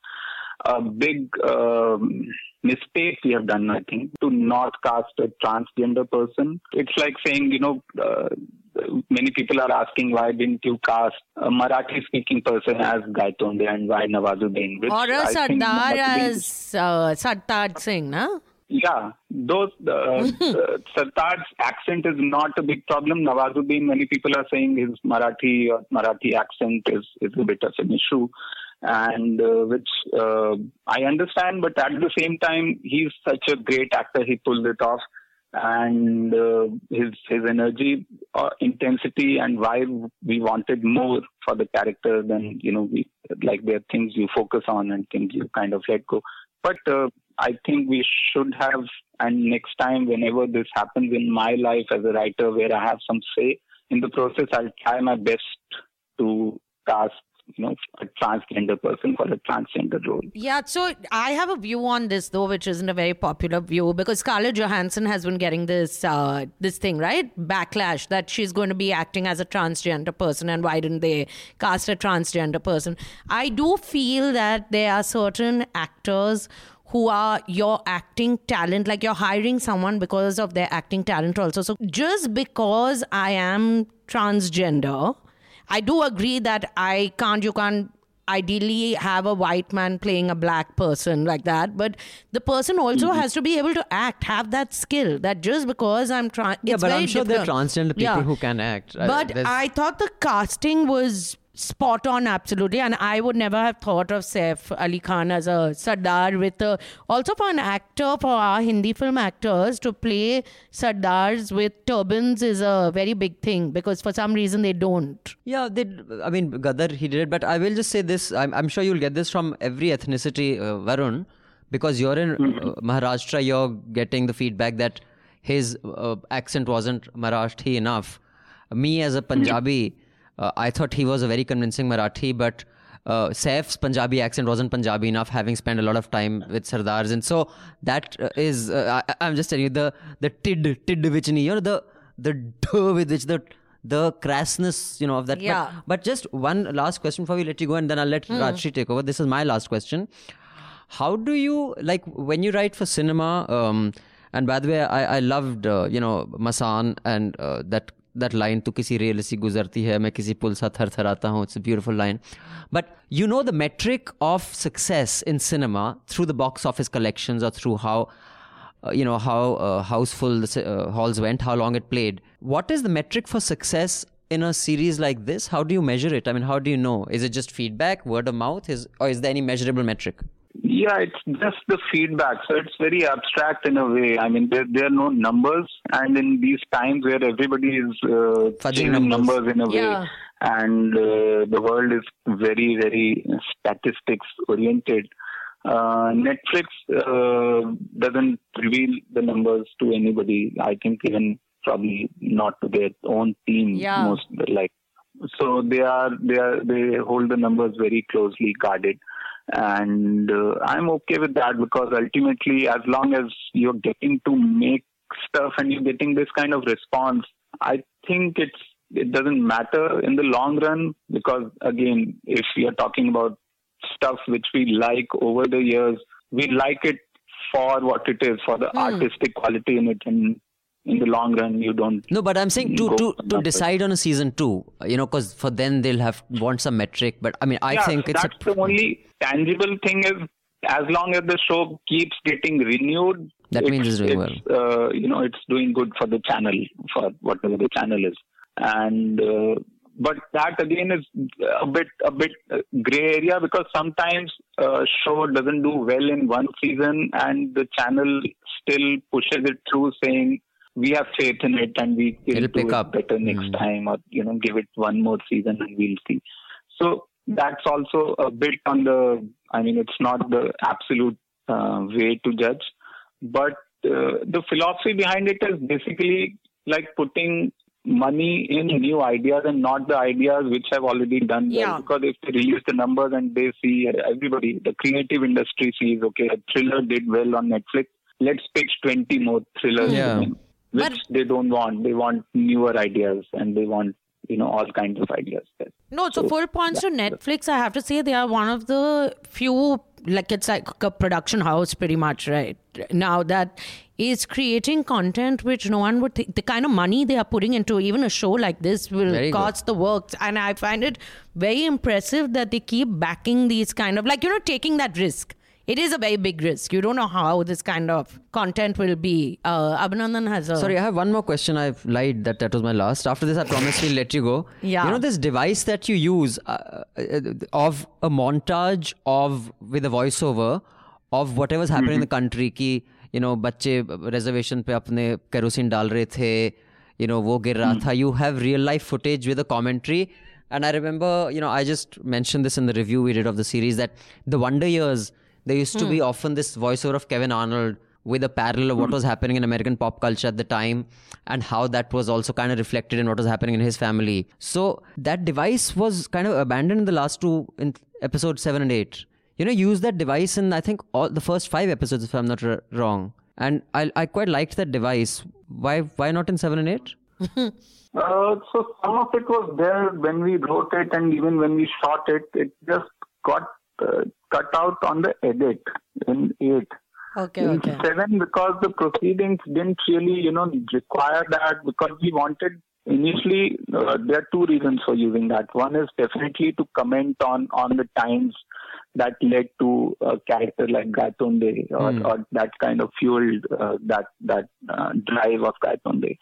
a big um, mistake we have done, I think, to not cast a transgender person. It's like saying, you know, uh, many people are asking why didn't you cast a Marathi speaking person as Gaitonde and why Nawazuddin? Which or a I Sardar as uh, Sartaj Singh, na? yeah, those uh, <laughs> uh, Sartar's accent is not a big problem. Nawazuddin, many people are saying his Marathi or Marathi accent is is a bit of an issue, and uh, which uh, I understand. But at the same time, he's such a great actor. He pulled it off, and uh, his his energy, uh, intensity, and why we wanted more for the character than you know we like there are things you focus on and things you kind of let go. But uh, I think we should have, and next time, whenever this happens in my life as a writer, where I have some say in the process, I'll try my best to cast, you know, a transgender person for a transgender role. Yeah, so I have a view on this though, which isn't a very popular view because Scarlett Johansson has been getting this uh, this thing right backlash that she's going to be acting as a transgender person, and why didn't they cast a transgender person? I do feel that there are certain actors who are your acting talent like you're hiring someone because of their acting talent also so just because i am transgender I do agree that I can't, you can't ideally have a white man playing a black person like that. But the person also has to be able to act, have that skill. That just because I'm trying. Yeah, but I'm sure there are transgender people who can act. Uh, But there's- I thought the casting was spot on absolutely and i would never have thought of saif ali khan as a sardar with a, also for an actor for our hindi film actors to play sardars with turbans is a very big thing because for some reason they don't Yeah, they. I mean, Gadar he did it, but I will just say this. I'm, I'm sure you'll get this from every ethnicity, uh, Varun, because you're in uh, Maharashtra. You're getting the feedback that his uh, accent wasn't Marathi enough. Me as a Punjabi, Uh, I thought he was a very convincing Marathi, but uh, Saif's Punjabi accent wasn't Punjabi enough, having spent a lot of time with Sardars, and so that uh, is. Uh, I, I'm just telling you the the tid tid which you know the the duh with which the the crassness you know of that. But- Yeah. But, just one last question before we let you go, and then I'll let Rajshri take over. This is my last question. How do you like when you write for cinema? Um, and by the way, I, I loved uh, you know Masaan and uh, that that line to किसी rail से गुजरती है मैं किसी पुल सा थर थराता हूँ it's a beautiful line but you know the metric of success in cinema through the box office collections or through how uh, you know how uh, houseful the ci- uh, halls went how long it played what is the metric for success in a series like this how do you measure it i mean how do you know is it just feedback word of mouth is or is there any measurable metric Yeah, it's just the feedback. So it's very abstract in a way. I mean, there, there are no numbers, and in these times where everybody is uh, Fudging chasing numbers. numbers in a way, and uh, the world is very, very statistics oriented. Uh, Netflix uh, doesn't reveal the numbers to anybody. I think even probably not to their own team. Yeah. Most like so they are they are they hold the numbers very closely guarded and uh, i'm okay with that because ultimately as long as you're getting to make stuff and you're getting this kind of response i think it's it doesn't matter in the long run because again if we are talking about stuff which we like over the years we like it for what it is for the artistic quality in it. And in the long run you don't No, but I'm saying to to to numbers. decide on a season two, you know, because for then they'll have want some metric. But I mean, I yeah, think it's a that's the only tangible thing is as long as the show keeps getting renewed That means it's doing uh, you know it's doing good for the channel for whatever the channel is and uh, but that again is a bit a bit uh, gray area because sometimes a show doesn't do well in one season and the channel still pushes it through saying we have faith in it and we will It'll do pick it up. better next Mm. time or you know give it one more season and we'll see so that's also a bit on the i mean it's not the absolute uh, way to judge but uh, the philosophy behind it is basically like putting money in new ideas and not the ideas which have already done well. Yeah. Because if they release the numbers and they see uh, everybody, the creative industry sees, okay, a thriller did well on Netflix, let's pitch 20 more thrillers. Yeah. Them, Which But- they don't want. They want newer ideas and they want, you know, all kinds of ideas. there. No, so full points to Netflix. I have to say they are one of the few, like it's like a production house, pretty much, right? Now that is creating content which no one would think. The kind of money they are putting into even a show like this will Very good. cost the works, and I find it very impressive that they keep backing these kind of like you know taking that risk It is a very big risk. You don't know how this kind of content will be. Uh, Abhinandan has a Sorry, I have one more question. I've lied that that was my last. After this, I promise we'll let you go. Yeah. You know this device that you use uh, uh, of a montage of with a voiceover of whatever's happening in the country. कि you know बच्चे reservation पे अपने kerosene डाल रहे थे. You know वो गिर रहा था. You have real life footage with a commentary. And I remember, you know, I just mentioned this in the review we did of the series that the Wonder Years, there used to be often this voiceover of Kevin Arnold with a parallel of what was happening in American pop culture at the time and how that was also kind of reflected in what was happening in his family. So that device was kind of abandoned in the last two, in episode seven and eight. You know, use that device in I think all the first five episodes, if I'm not r- wrong. And I I quite liked that device. Why why not in seven and eight? <laughs> Uh, so some of it was there when we wrote it, and even when we shot it, it just got uh, cut out on the edit in eight. okay, in okay. seven, because the proceedings didn't really, you know, require that. Because we wanted initially, uh, there are two reasons for using that. One is definitely to comment on on the times that led to a character like Gaitonde, or, or that kind of fueled uh, that that uh, drive of Gaitonde.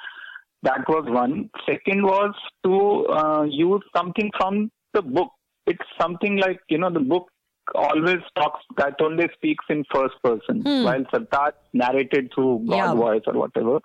That was one. Second was to uh, use something from the book. It's something like, you know, the book always talks, that only speaks in first person, while Sartaj narrated through God Yeah. voice or whatever.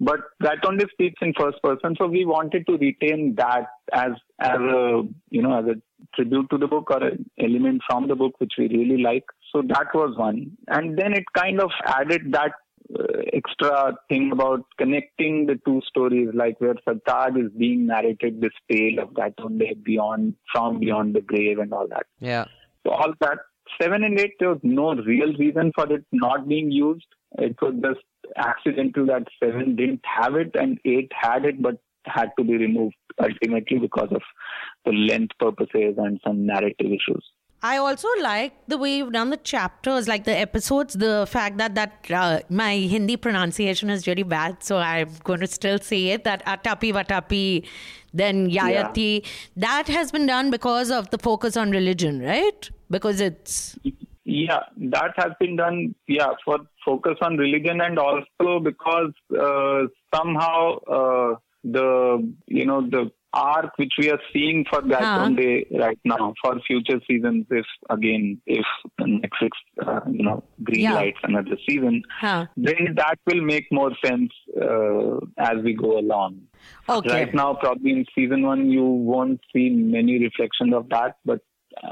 But that only speaks in first person, so we wanted to retain that as as a you know as a tribute to the book or an element from the book which we really like. So that was one, and then it kind of added that uh, extra thing about connecting the two stories, like where Sartaj is being narrated this tale of Gaitonde beyond, from beyond the grave and all that. Yeah. So all that seven and eight, there was no real reason for it not being used. It was just accidental that seven didn't have it and eight had it, but had to be removed ultimately because of the length purposes and some narrative issues. I also like the way you've done the chapters, like the episodes. The fact that that uh, my Hindi pronunciation is really bad, so I'm going to still say it. That atapi vatapi, then yayati. That has been done because of the focus on religion, right? Because it's Yeah, that has been done. Yeah, for focus on religion and also because uh, somehow uh, the you know the arc which we are seeing for Gaitonde right now for future seasons, if again if Netflix uh, you know green Yeah. lights another season, Huh. then that will make more sense uh, as we go along. okay. Right now, probably in season one, you won't see many reflections of that, but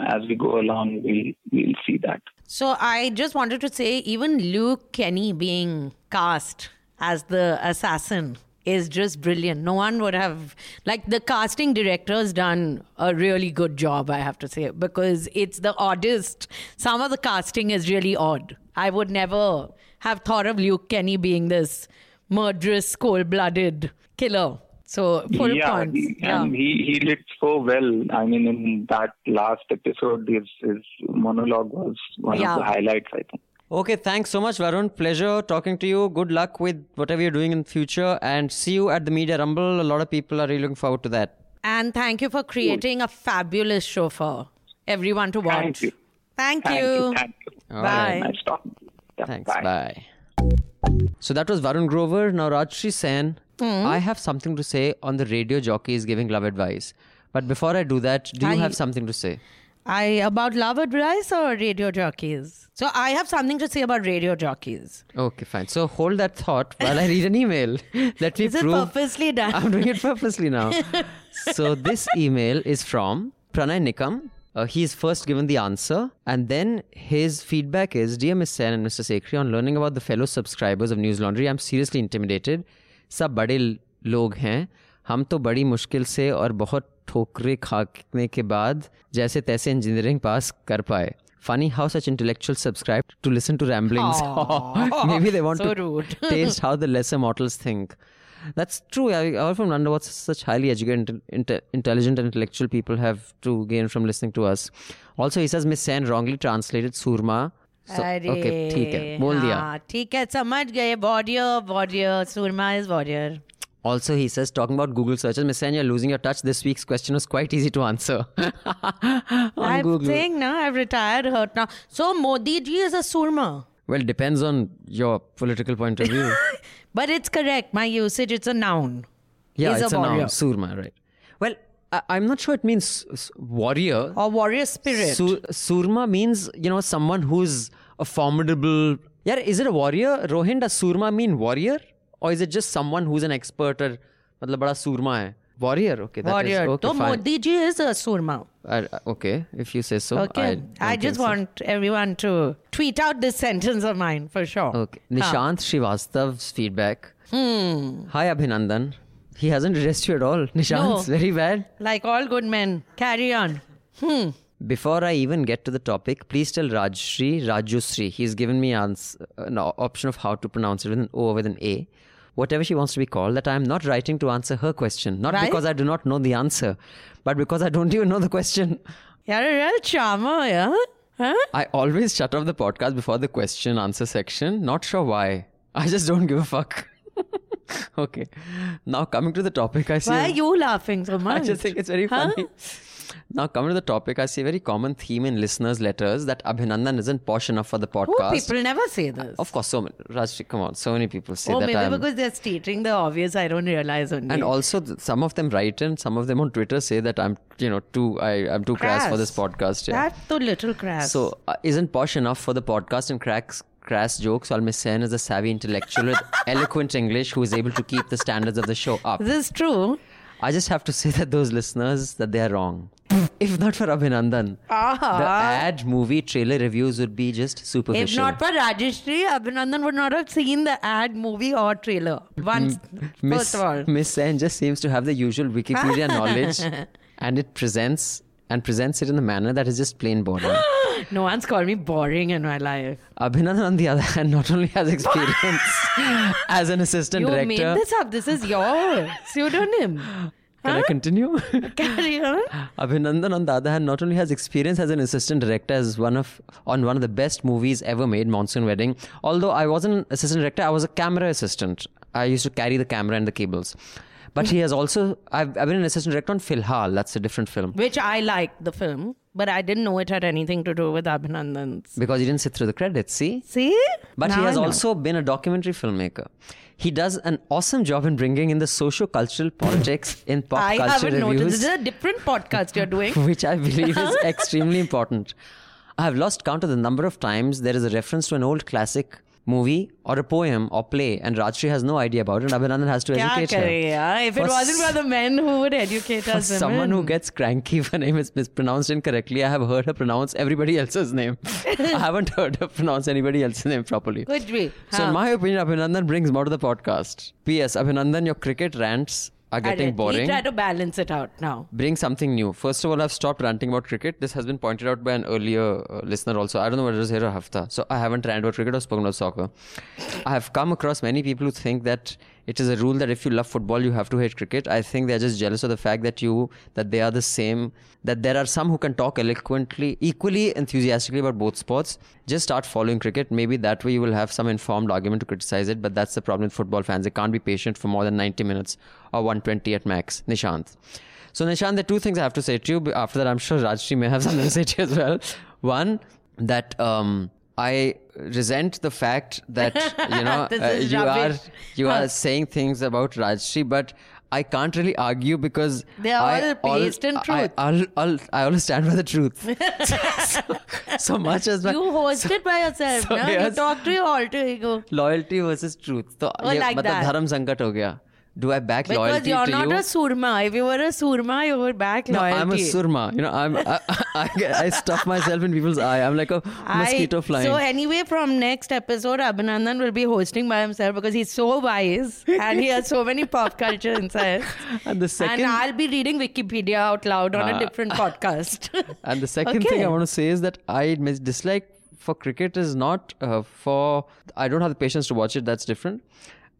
as we go along, we'll, we'll see that. So I just wanted to say, even Luke Kenny being cast as the assassin is just brilliant. No one would have like the casting director's done a really good job, I have to say, because it's the oddest. Some of the casting is really odd. I would never have thought of Luke Kenny being this murderous, cold-blooded killer. So full yeah, points. he- yeah. and he, he did so well. I mean, in that last episode, his, his monologue was one Yeah. of the highlights, I think. Okay, thanks so much, Varun. Pleasure talking to you. Good luck with whatever you're doing in the future, and see you at the Media Rumble. A lot of people are really looking forward to that. And thank you for creating a fabulous show for everyone to watch. Thank you. Thank Thank you. you. Thank you. All Bye. Nice talking. Yeah, Thanks. Bye. So that was Varun Grover. Now, Rajshri Sen, Hmm. I have something to say on the radio jockeys giving love advice. But before I do that, do you I- have something to say? I about lava rice or radio jockeys. So I have something to say about radio jockeys. Okay, fine. So hold that thought while I read an email. <laughs> Let me is prove. It purposely done? I'm doing it purposely now. <laughs> so this email is from Pranay Nikam. Uh, he is first given the answer, and then his feedback is Dear Ms. Sen and Mr. Sekhri, on learning about the fellow subscribers of News Laundry, I'm seriously intimidated. Sir, badil log hain. हम to badi मुश्किल se और बहुत ठोकरे खाने के बाद जैसे तैसे engineering pass कर पाए Funny how such intellectuals subscribe to listen to ramblings. Maybe they want So to taste how the lesser mortals think. That's true. I, often wonder what such highly educated, inte- intelligent, and intellectual people have to gain from listening to us. Also, he says Miss Sen wrongly translated Surma. So, okay, ठीक है, बोल दिया. हाँ, ठीक है समझ गए warrior warrior Surma is warrior Also, he says, talking about Google searches, Miss Sen, you're losing your touch. This week's question was quite easy to answer. <laughs> I'm Google. saying now I've retired hurt now so Modi ji is a surma Well, depends on your political point of view. <laughs> but it's correct my usage it's a noun yeah, it's a a, noun. Surma, right. Well, I, I'm not sure it means warrior. or warrior spirit Sur- Surma means, you know, someone who's a formidable. Yeah, is it a warrior? Rohin, does Surma mean warrior? Or is it just someone who's an expert or मतलब बड़ा सूरमा है warrior okay that is- warrior okay so fine Modi ji is a surma I- okay if you say so Okay. I, I, don't just think so. want everyone to tweet out this sentence of mine for sure. Okay. Nishant Srivastav's feedback. Hi, Abhinandan. He hasn't addressed you at all. Nishant's No. very bad. Like all good men. Carry on. Before I even get to the topic, please tell Rajshri, Rajusri. He's given me ans- an o- option of how to pronounce it with an O or with an A. Whatever she wants to be called, that I am not writing to answer her question. Not Right. because I do not know the answer, but because I don't <laughs> even know the question. You're a real charmer, yeah? Huh? I always shut off the podcast before the question answer section. Not sure why. I just don't give a fuck. <laughs> okay. Now coming to the topic, I see. Why are you laughing so much? I just think it's very Huh? funny. Now coming to the topic, I see a very common theme in listeners' letters that Abhinandan isn't posh enough for the Oh, podcast. people never say this. Of course, so many. Rajshri, come on, so many people say that. oh, that maybe I'm. because they're stating the obvious, I don't realize only. and also, some of them write in, some of them on Twitter say that I'm, you know, too, I, I'm too crass, for this podcast. Yeah. That's so little crass. So, uh, isn't posh enough for the podcast and cracks crass jokes? While Miss Sen is a savvy intellectual with <laughs> eloquent English who is able to keep the standards of the show up. This is true? I just have to say that those listeners that they are wrong. If not for Abhinandan, Ah. the ad movie trailer reviews would be just superficial. If not for Rajeshri, Abhinandan would not have seen the ad, movie, or trailer once. Miss, First of all, Miss Sen just seems to have the usual Wikipedia <laughs> knowledge and it presents and presents it in a manner that is just plain boring. <gasps> no one's called me boring in my life. Abhinandan, on the other hand, not only has <laughs> experience as an assistant You director. You made this up. This is your pseudonym. <laughs> Can I continue? <laughs> Carry on. Abhinandan, on the other hand, not only has experience as an assistant director as one of on one of the best movies ever made, Monsoon Wedding. Although I wasn't an assistant director, I was a camera assistant. I used to carry the camera and the cables. But he has also I've, I've been an assistant director on Filhal. That's a different film Which I liked the film, but I didn't know it had anything to do with Abhinandan's. because he didn't sit through the credits. See, See? But Now he has also been a documentary filmmaker. He does an awesome job in bringing in the socio-cultural politics in pop I culture haven't noticed. This is a different podcast you're doing. <laughs> which I believe is <laughs> extremely important. I have lost count of the number of times there is a reference to an old classic movie or a poem or play, and Rajshri has no idea about it. Abhinandan has to educate her. yaar? If it For wasn't for the men who would educate For us, someone who gets cranky <laughs> if a name is mispronounced incorrectly, I have heard her pronounce everybody else's name. <laughs> I haven't heard her pronounce anybody else's name properly. Could be. So, in my opinion, Abhinandan brings more to the podcast. P.S. Abhinandan, your cricket rants are getting Alright, boring We try to balance it out now. bring something new. First of all, I've stopped ranting about cricket. This has been pointed out by an earlier uh, listener also. I don't know whether it was here or Hafta. So I haven't ranted about cricket or spoken about soccer. I have come across many people who think that it is a rule that if you love football, you have to hate cricket. I think they're just jealous of the fact that you that they are the same. That there are some who can talk eloquently, equally enthusiastically about both sports. Just start following cricket. Maybe that way you will have some informed argument to criticize it. But that's the problem with football fans. They can't be patient for more than 90 minutes or 120 at max. Nishant. So, Nishant, there are two things I have to say to you. After that, I'm sure Rajshri may have something to say to you as well. One, that um, I resent the fact that you know This <laughs> uh, is you rubbish. are you are <laughs> saying things about Rajshri, but I can't really argue because They are I all based in I, truth. I'll, I'll, I always stand by the truth. so, <laughs> so much as my You host it by yourself, so no? You yes. talk to your alter ego. loyalty versus truth. So Oh, ये like मतलब that. धर्म संकट हो गया. Do I back Because loyalty to you? Because you're not a surma. If you were a surma, you would back No, loyalty. I'm a surma. You know, I'm I, I, I stuff myself in people's eye. I'm like a mosquito I- flying. So anyway, from next episode, Abhinandan will be hosting by himself because he's so wise and he has so many pop culture insights. and the second, and I'll be reading Wikipedia out loud on Ah. a different podcast. <laughs> and the second Okay. thing I want to say is that I mis- dislike for cricket is not uh, for I don't have the patience to watch it. That's different.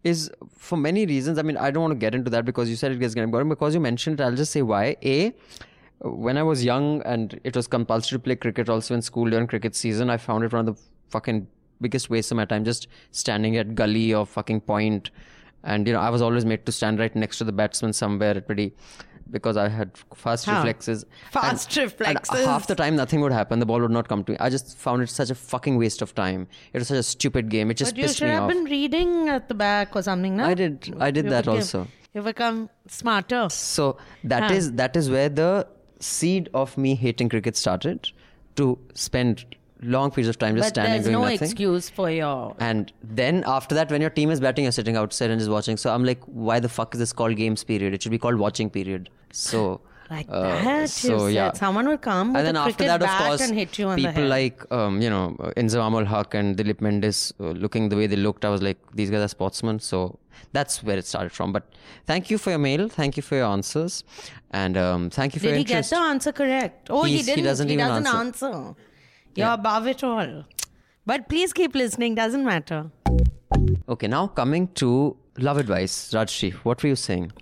Is for many reasons. I mean, I don't want to get into that because you said it gets getting boring. Because you mentioned it, I'll just say why. A, when I was young and it was compulsory to play cricket also in school during cricket season, I found it one of the fucking biggest waste of my time just standing at gully or fucking point. And you know, I was always made to stand right next to the batsman somewhere at pretty because I had fast Huh. reflexes. Fast And- reflexes. And half the time nothing would happen. The ball would not come to me. I just found it such a fucking waste of time. It was such a stupid game. It just but you should have off. been reading at the back or something, no? I did. I did You that became- also. You become smarter. So that Huh. is that is where the seed of me hating cricket started. To spend long periods of time just But standing there's no nothing. excuse for your. And then after that, when your team is batting, you're sitting outside and just watching. So I'm like, why the fuck is this called games period? It should be called watching period. So <laughs> Like uh, that, so yeah. Someone will come and then after that, of course, and hit you on the people like um, you know uh, Inzamam ul Haq and Dilip Mendes uh, looking the way they looked. I was like, these guys are sportsmen. So that's where it started from. But thank you for your mail. Thank you for your answers, and um, thank you for Did your he get the answer correct? Oh, he He's- he didn't. He doesn't even answer. answer. You're above it all. But please keep listening. Doesn't matter. Okay, now coming to love advice, Rajshri, what were you saying?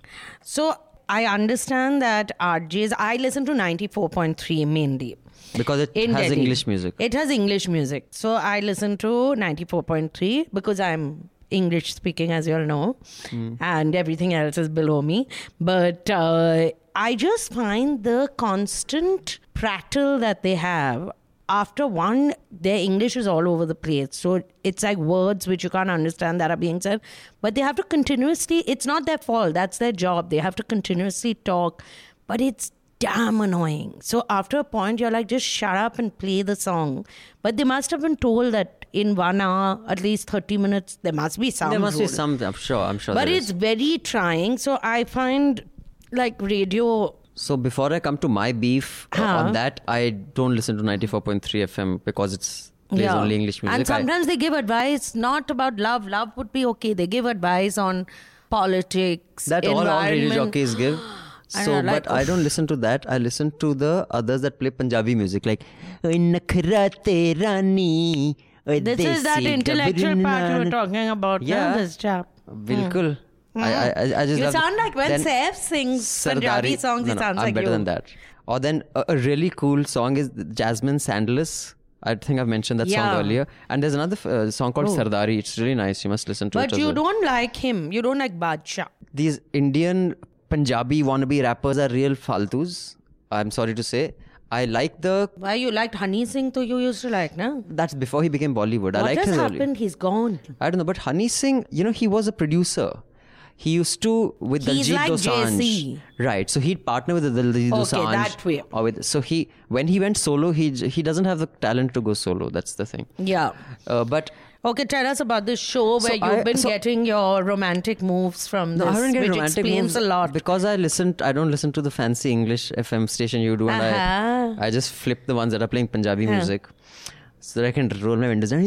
So I understand that RJs. I listen to ninety four point three mainly. Because it in has Delhi. English music. It has English music. So I listen to 94.3 because I'm English speaking, as you all know, Hmm. and everything else is below me. But uh, I just find the constant prattle that they have. After one, their English is all over the place. So it's like words which you can't understand that are being said. But they have to continuously, it's not their fault, that's their job. They have to continuously talk. But it's damn annoying. So after a point, you're like, just shut up and play the song. But they must have been told that in one hour, at least 30 minutes, there must be some. there must be some, I'm sure, I'm sure But it's is. very trying. So I find like radio So before I come to my beef uh, on that, I don't listen to 94.3 FM because it's plays Yeah. only English music. And I- sometimes they give advice not about love. Love would be okay. They give advice on politics. that all, all radio jockeys give. <gasps> I So, like, but I don't listen to that. I listen to the others that play Punjabi music, like "Oi Nakhra Tera Ni, This is that intellectual part you were talking about. Yeah. This chap. Bilkul. I, I, I, I just You sound like when Saif sings Punjabi songs, no, no, sounds I'm like better you. than that. Or then a, a really cool song is Jasmine Sandlas. I think I've mentioned that Yeah. song earlier. And there's another uh, song called Oh. Sardari. It's really nice. You must listen to it. But you well. don't like him. You don't like Badshah. These Indian Punjabi wannabe rappers are real faltus. I'm sorry to say. I like the. Why you liked Honey Singh? To you used to like, no? That's before he became Bollywood. I what liked has happened? early. He's gone. I don't know, but Honey Singh, you know, he was a producer. He used to with He's Diljit like Dosanjh, Jay-Z. right? So he'd partner with Diljit Okay, Dosanjh. that way. Or with so he when he went solo, he he doesn't have the talent to go solo. That's the thing. Yeah. Uh, but Okay, tell us about this show where So you've I- been so- getting your romantic moves from no, I don't get which romantic explains moves a lot. because I listen. I don't listen to the fancy English FM station you do, and Uh-huh. I I just flip the ones that are playing Punjabi music. So that I can roll my windows down.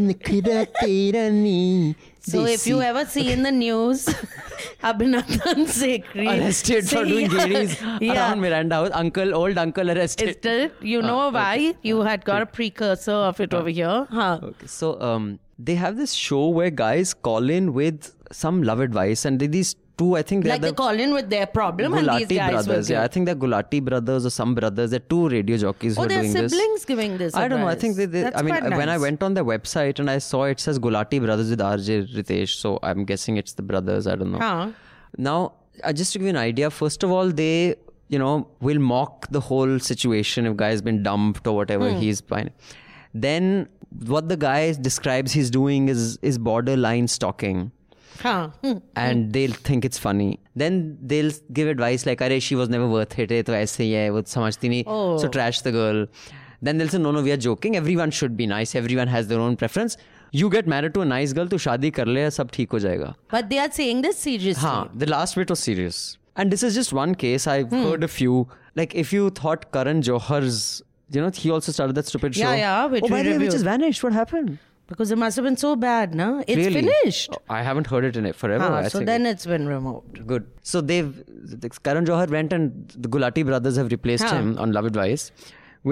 "Nikhra tera ni, So if you desi." ever see in the news <laughs> Abhinandan Sekhri arrested for doing gairies <laughs> yeah. around Miranda House, uncle, old uncle arrested. It's still, you know why? You had got a precursor of it over here. Huh. Okay, so um, they have this show where guys call in with some love advice, and they- these two, I think they're Like the they call in with their problem and these Gulati guys brothers. Yeah, I think they're Gulati brothers or some brothers. They're two radio jockeys who Oh, are they're doing this. siblings giving this I don't know. I think they. they I mean, quite when I went on their website and I saw it says Gulati brothers with RJ Ritesh, so I'm guessing it's the brothers. I don't know. Huh. Now, uh, just to give you an idea, first of all, they, you know, will mock the whole situation if guy's been dumped or whatever Hmm. he's fine. Then what the guy describes he's doing is is borderline stalking. Huh. Hmm. And they'll think it's funny. Then they'll give advice like, "Arey, she was never worth it. ये तो ऐसे ही है, वो समझती नहीं." Oh. So trash the girl. Then they'll say, "No, no, we are joking. Everyone should be nice. Everyone has their own preference. You get married to a nice girl, तो शादी कर ले, सब ठीक हो जाएगा." But they are saying this seriously. Huh, the last bit was serious. And this is just one case. I've Hmm. heard a few. Like, if you thought Karan Johar's, you know, he also started that stupid show. Yeah, yeah, which oh, by we the way, which reviewed. has vanished. What happened? Because it must have been so bad, no? It's really? finished. Oh, I haven't heard it in it forever. I so then it's been removed. Good. So they've Karan Johar went and the Gulati brothers have replaced him on Love Advice,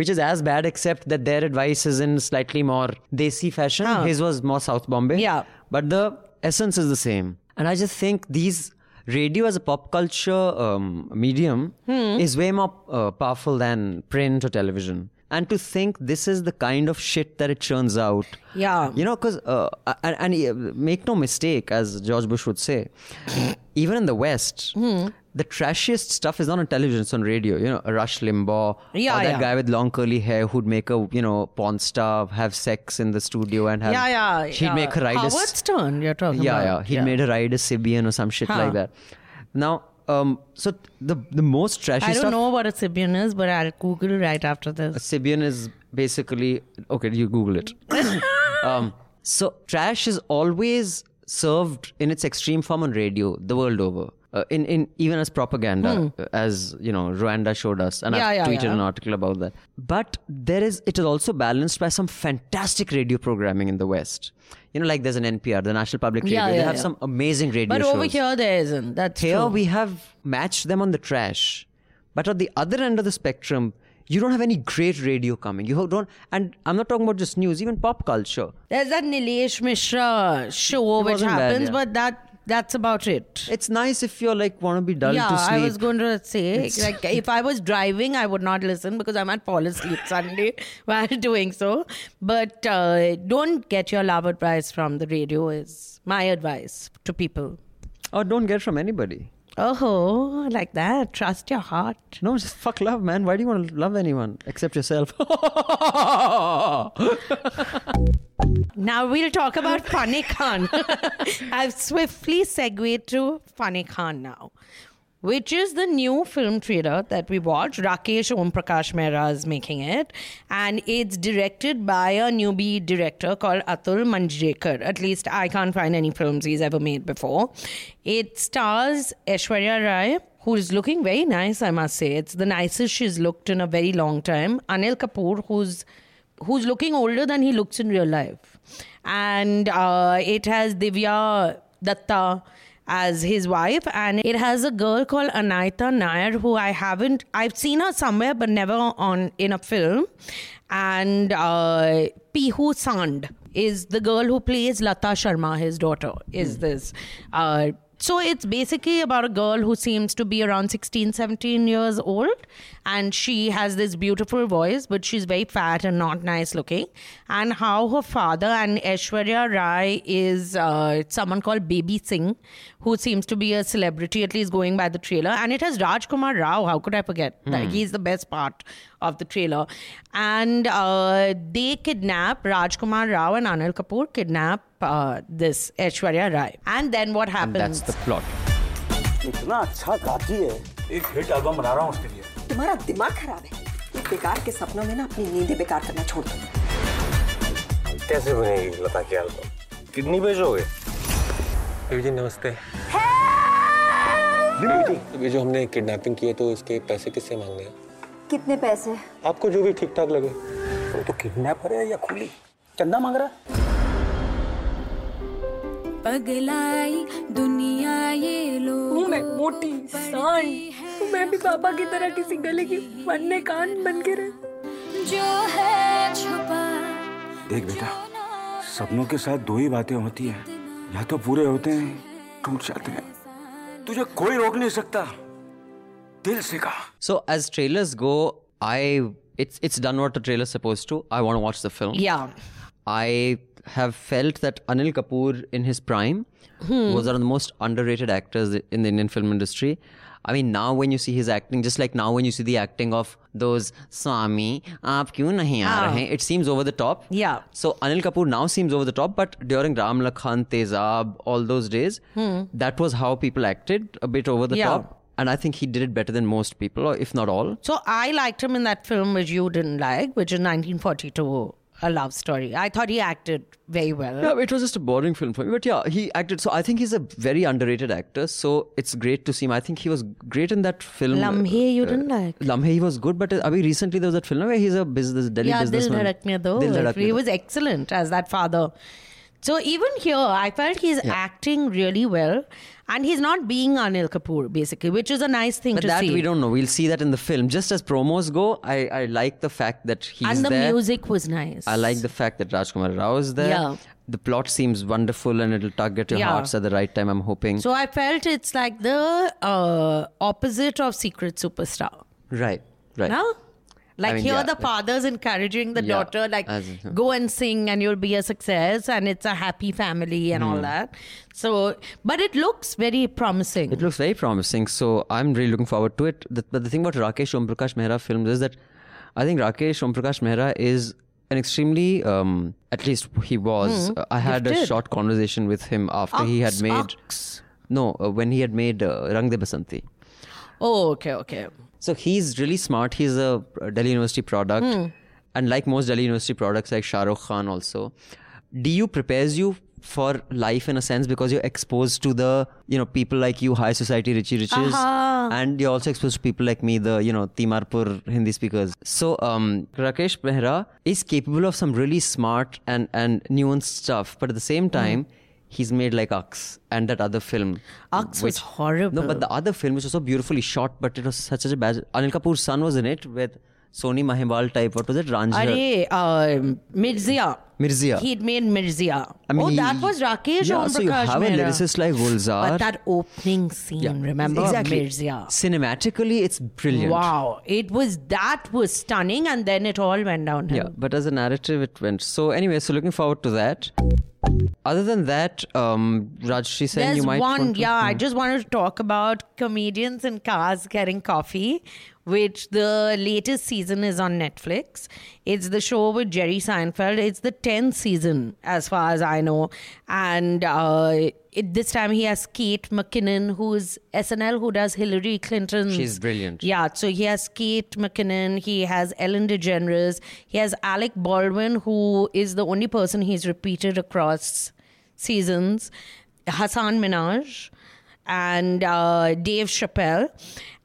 which is as bad except that their advice is in slightly more desi fashion. Huh. His was more South Bombay. Yeah. But the essence is the same. And I just think these radio as a pop culture um, medium Hmm. is way more uh, powerful than print or television. And to think this is the kind of shit that it churns out. Yeah. You know, because, uh, and, and make no mistake, as George Bush would say, <coughs> even in the West, Hmm. the trashiest stuff is not on television, it's on radio. You know, Rush Limbaugh, Yeah, or that yeah. guy with long curly hair who'd make a, you know, porn star have sex in the studio and have. yeah, yeah. He'd yeah. make her ride a Howard s- Stern, you're talking yeah, about. yeah. He'd made her ride a Sybian or some shit Huh. like that. Now, um, so the the most trashy I don't stuff. know what a Sybian is, but I'll Google right after this. A. Sybian is basically okay. You Google it. <coughs> um, so trash is always served in its extreme form on radio the world over. Uh, in, in even as propaganda, uh, as you know, Rwanda showed us, and Hmm. Yeah, I've yeah, tweeted yeah. an article about that. But there is, it is also balanced by some fantastic radio programming in the West. You know, like there's an NPR, the National Public Radio. They have some amazing radio But shows. over here, there isn't. That's Here true. we have matched them on the trash, but at the other end of the spectrum, you don't have any great radio coming. You don't, and I'm not talking about just news, even pop culture. There's that Neelesh Misra show which wasn't bad, happens, yeah. but that that's about it. It's nice if you're like want to be dull yeah, to sleep. I was going to say, like, <laughs> if I was driving, I would not listen because I might fall asleep suddenly <laughs> while doing so. But uh, don't get your love advice from the radio. Is my advice to people. or don't get from anybody. Oh, like that. Trust your heart. No, just fuck love, man. Why do you want to love anyone except yourself? <laughs> Now we'll talk about Fanney Khan. <laughs> <laughs> I've swiftly segued to Fanney Khan now, which is the new film trailer that we watched. Rakesh Om Prakash Mehra is making it, and it's directed by a newbie director called Atul Manjrekar. At least I can't find any films he's ever made before. It stars Aishwarya Rai, who's looking very nice, I must say. It's the nicest she's looked in a very long time. Anil Kapoor, who's who's looking older than he looks in real life. And uh, it has Divya Datta as his wife, and it has a girl called Anaita Nair, who I haven't, I've seen her somewhere, but never on in a film. And uh, Pihu Sand is the girl who plays Lata Sharma, his daughter, is this. Uh, so it's basically about a girl who seems to be around 16, 17 years old And she has this beautiful voice, but she's very fat and not nice looking. And how her father and Aishwarya Rai is uh, someone called Baby Singh, who seems to be a celebrity, at least going by the trailer. And it has Rajkumar Rao. How could I forget? Like, he's the best part of the trailer. And uh, they kidnap Rajkumar Rao and Anil Kapoor kidnap uh, this Aishwarya Rai. And then what And happens? that's the plot. इतना अच्छा गाती है एक hit album बना रहा हूँ उसके लिए तुम्हारा दिमाग खराब है। बेकार के सपनों में ना अपनी नींदें बेकार करना छोड़ दो कैसे बनेगी लता की एल्बम किडनी बेचोगे देवी जी नमस्ते। देवी जी ये जो हमने किडनैपिंग की है तो इसके पैसे किससे मांगने हैं? कितने पैसे? आपको जो भी ठीक ठाक लगे। वो तो किडनैपर है या खुली? चंदा मांग रहा पगलाई दुनिया ये लोग मैं मोटी सांड मैं भी पापा की तरह किसी गले की बनने कान बन के रहे जो है छुपा। देख बेटा सपनों के साथ दो ही बातें होती हैं। या तो पूरे होते हैं टूट जाते हैं। तुझे कोई रोक नहीं सकता। दिल से कहा। So as trailers go I it's it's done what the trailer suppose to I want watch the film या I have felt that anil kapoor in his prime hmm. was one of the most underrated actors in the indian film I mean, now when you see his acting, just like now when you see the acting of those Swami, aap kyun nahi aa ah. rahe? It seems over the top. Yeah. So Anil Kapoor now seems over the top, but during Ram Lakhan, Tezab, all those days, hmm. that was how people acted, a bit over the Yeah. top. And I think he did it better than most people, or if not all. So I liked him in that film which you didn't like, which is 1942, A Love Story. I thought he acted very well. Yeah, it was just a boring film for me. But yeah, he acted. So I think he's a very underrated actor. So it's great to see him. I think he was great in that film. Lamhe you didn't like. Lamhe he was good, but uh, abhi recently there was that film where he's a business Delhi yeah, Dil businessman. Do. Dil Dhadakne He was excellent as that father. So even here, I felt he's acting really well, and he's not being Anil Kapoor basically, which is a nice thing But to that see. we don't know. We'll see that in the film. Just as promos go, I, I like the fact that he's and the there. music was nice. I like the fact that Rajkumar Rao is there. Yeah. The plot seems wonderful and it'll tug at your Yeah. hearts at the right time, I'm hoping. So I felt it's like the uh, opposite of Secret Superstar. right, right. No? Like mean, here, yeah, the father's encouraging the Yeah, daughter, like go and sing and you'll be a success, and it's a happy family and Hmm. all that. So, but it looks very promising. It looks very promising, so I'm really looking forward to it. The, but the thing about Rakesh Om Prakash Mehra films is that I think Rakesh Om Prakash Mehra is an extremely, um, at least he was. uh, I had a Hmm. Short conversation with him after he had made. Aks. No, uh, when he had made uh, Rang De Basanti. Oh, okay, okay. So he's really smart. He's a Delhi University product. Hmm. And like most Delhi University products, like Shah Rukh Khan also, DU prepares you for life in a sense because you're exposed to the, you know, people like you, high society, Richie Riches. Aha. And you're also exposed to people like me, the, you know, Timarpur Hindi speakers. So um, Rakesh Mehra is capable of some really smart and, and nuanced stuff. But at the same time, he's made like Aks and that other film. Was which- horrible. No, but the other film, which was so beautifully shot, but it was such, such a bad. Anil Kapoor's son was in it with Sohni Mahiwal type. What was it? Ranjhar. Are, uh, Mirzya. Mirzya. He'd made Mirzya. I mean, oh, he- that was Rakesh yeah, Om so you have a Mehra. lyricist like Gulzar. But that opening scene, remember? exactly. Mirzya. Cinematically, it's brilliant. Wow. It was, that was stunning, and then it all went downhill. Yeah, but as a narrative, it went. So anyway, so looking forward to that. Other than that, um, Rajshri said There's you might one, want to- yeah. I just wanted to talk about comedians in cars getting coffee, which the latest season is on Netflix. It's the show with Jerry Seinfeld. It's the 10th season, as far as I know. And uh, it, this time he has Kate McKinnon, who's SNL, who does Hillary Clinton. She's brilliant. Yeah, so he has Kate McKinnon, he has Ellen DeGeneres, he has Alec Baldwin, who is the only person he's repeated across seasons, Hasan Minhaj, and uh, Dave Chappelle.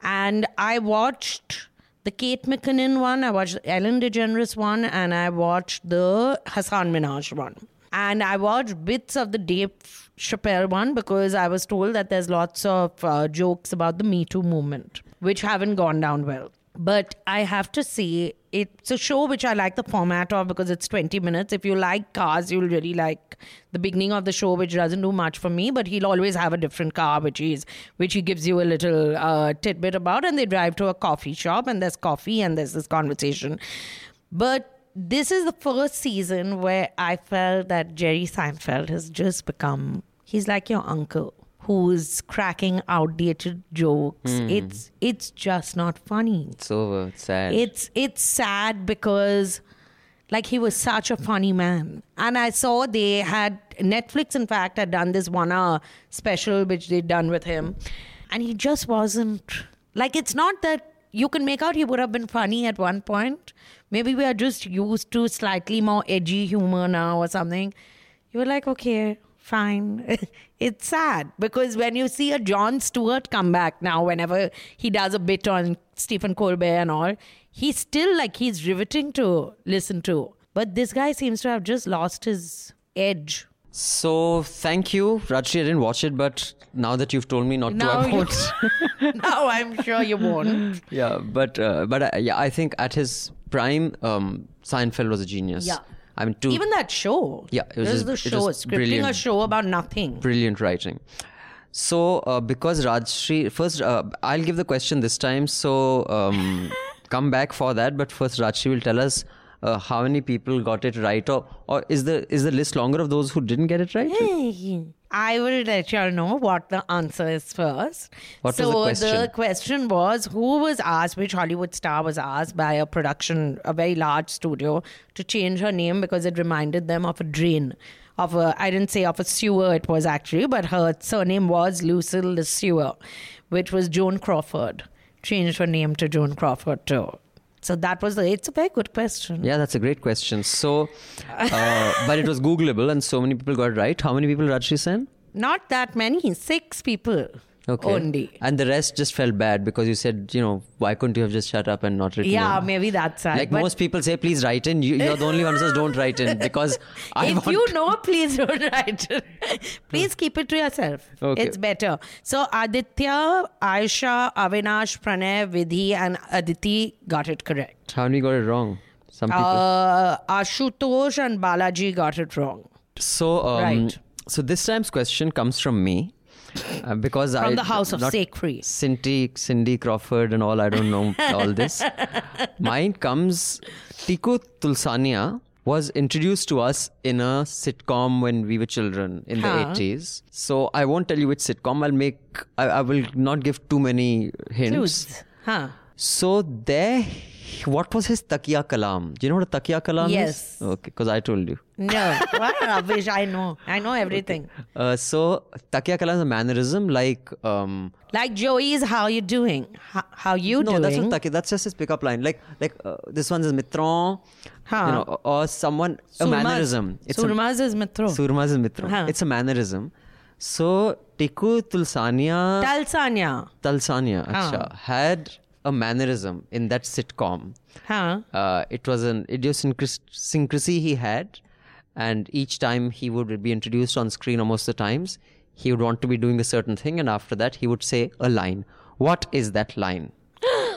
And I watched the Kate McKinnon one, I watched the Ellen DeGeneres one, and I watched the Hasan Minhaj one. And I watched bits of the Dave Chappelle one because I was told that there's lots of uh, jokes about the Me Too movement, which haven't gone down well. But I have to say, it's a show which I like the format of because it's 20 minutes. If you like cars, you'll really like the beginning of the show, which doesn't do much for me, but he'll always have a different car, which is which he gives you a little uh, tidbit about. And they drive to a coffee shop, and there's coffee, and there's this conversation. But this is the first season where I felt that Jerry Seinfeld has just become, he's like your uncle who's cracking outdated jokes. Hmm. It's it's just not funny. It's over. It's sad. It's it's sad because like he was such a funny man. And I saw they had Netflix in fact had done this one hour special which they'd done with him. And he just wasn't like it's not that you can make out he would have been funny at one point. Maybe we are just used to slightly more edgy humor now or something. You were like, okay, fine. <laughs> it's sad because when you see a Jon Stewart come back now, whenever he does a bit on Stephen Colbert and all, he's still like he's riveting to listen to. But this guy seems to have just lost his edge. So thank you, Rajshri. I didn't watch it, but now that you've told me not Now to, I won't. <laughs> now I'm sure you won't. yeah, but uh, but uh, yeah, I think at his prime, um, Seinfeld was a genius. Yeah. I mean, to Even that show. Yeah, it was just- the it show. was Scripting a show about nothing. brilliant writing. So uh, because Rajshri, first uh, I'll give the question this time. So um, <laughs> come back for that. But first, Rajshri will tell us. Uh, how many people got it right, or, or is the is the list longer of those who didn't get it right? I will let you all know what the answer is first. What was so the question? question was who was asked, which Hollywood star was asked by a production, a very large studio, to change her name because it reminded them of a drain. Of a, I didn't say of a sewer, it was actually, but her surname was Lucille LeSueur, which was Joan Crawford. Changed her name to Joan Crawford too. So that was the. It's a very good question. Yeah, that's a great question. So, uh, <laughs> but it was Googleable, and so many people got it right. How many people Rajshri sent? Not that many. Six people Okay. only. And the rest just felt bad because you said, you know, why couldn't you have just shut up and not written Yeah, in? maybe that's sad. Like most people say, please write in. You, you're the only one who says don't write in because <laughs> I if want. you know, please don't <laughs> write. please keep it to yourself. Okay. It's better. So Aditya, Aisha, Avinash, Pranay, Vidhi, and Aditi got it correct. How many got it wrong? Some people. Uh, Ashutosh and Balaji got it wrong. so, um, right. so this time's question comes from me. Uh, because I From the house of not Sekhri. Cindy, Cindy Crawford, and all. I don't know all this. <laughs> Mine comes. Tiku Talsania was introduced to us in a sitcom when we were children in Huh. the 80s. So I won't tell you which sitcom. I'll make. I, I will not give too many hints. Clues. Huh. So there, what was his takia kalam? Do you know what a takia kalam Yes. is? Okay, because I told you. No. what rubbish. I know. I know everything. Uh, so takia kalam is a mannerism like. Um, Like Joey's how you doing? How, how you no, doing? No, that's not takia. That's just his pickup line. Like like uh, this one is mitron. Huh. You know, or- or someone a mannerism. a- Surmas is mitro. Surmas is mitron. Huh. It's a mannerism. So Tiku Tulsania. Talsania Huh. acha, had a mannerism in that sitcom. Huh. Uh, it was an idiosyncrasy he had, and each time he would be introduced on screen, almost the times, he would want to be doing a certain thing, and after that, he would say a line. What is that line?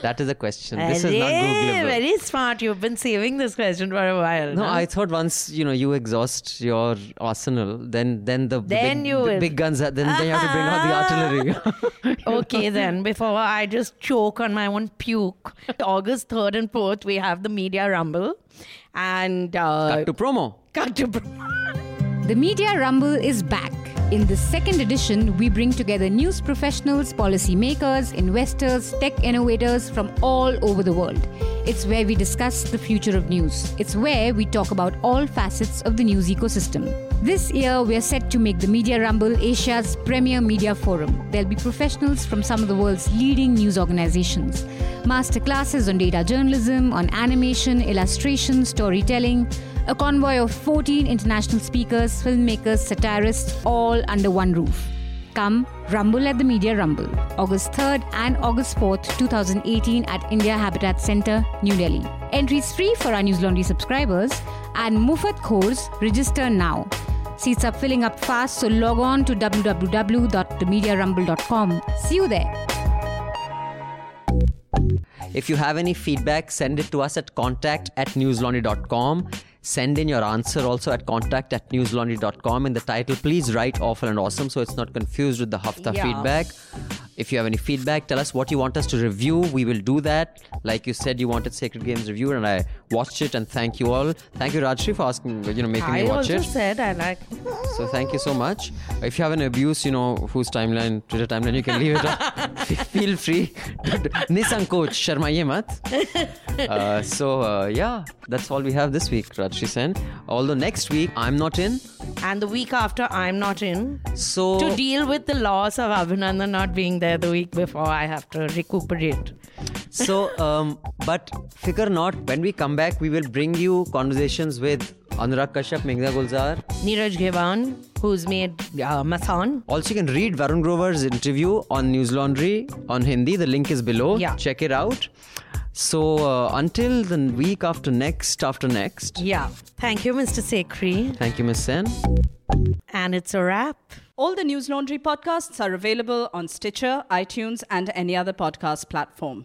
That is a question. This is not Arey, Googleable. Very smart. You've been saving this question for a while. No, huh? I thought once you know you exhaust your arsenal, then then the, the Then big, you the big guns. Then, then you have to bring out the artillery. <laughs> okay, then, before I just choke on my own puke, August 3rd and 4th, we have the Media Rumble. And. Uh, Cut to promo. Cut to promo. <laughs> The Media Rumble is back. In this second edition, we bring together news professionals, policymakers, investors, tech innovators from all over the world. It's where we discuss the future of news. It's where we talk about all facets of the news ecosystem. This year, we are set to make the Media Rumble Asia's premier media forum. There'll be professionals from some of the world's leading news organizations, masterclasses on data journalism, on animation, illustration, storytelling, a convoy of 14 international speakers, filmmakers, satirists, all under one roof. Come Rumble at the Media Rumble, August 3rd and August 4th, 2018 at India Habitat Center, New Delhi. Entries free for our News Laundry subscribers and Mufat Course register now. Seats are filling up fast, so log on to www.themediarumble.com. See you there. If you have any feedback, send it to us at contact at newslaundry.com. Send in your answer also at contact at newslaundry.com. In the title, please write awful and awesome so it's not confused with the Hafta Yeah. feedback. If you have any feedback, tell us what you want us to review. We will do that. Like you said, you wanted Sacred Games review, and I watched it. And thank you all. Thank you, Rajshri, for asking, you know, making I me watch also it. said I like. So thank you so much. If you have an abuse, you know, whose timeline, Twitter timeline, you can leave it on. <laughs> Feel free. <laughs> Nisankoch, <laughs> Uh, so uh, yeah, that's all we have this week, Rajshri Sen. Although next week I'm not in. And the week after, I'm not in. So To deal with the loss of Abhinandan not being there the week before, I have to recuperate. So, um, but figure not, when we come back, we will bring you conversations with Anurag Kashyap, Meghna Gulzar. Neeraj Ghaywan, who's made uh, Masaan. Also, you can read Varun Grover's interview on News Laundry on Hindi. The link is below. Yeah. Check it out. So, uh, until the week after next, after next. Yeah. Thank you, Mr. Sekhri. Thank you, Miss Sen. And it's a wrap. All the News Laundry podcasts are available on Stitcher, iTunes, and any other podcast platform.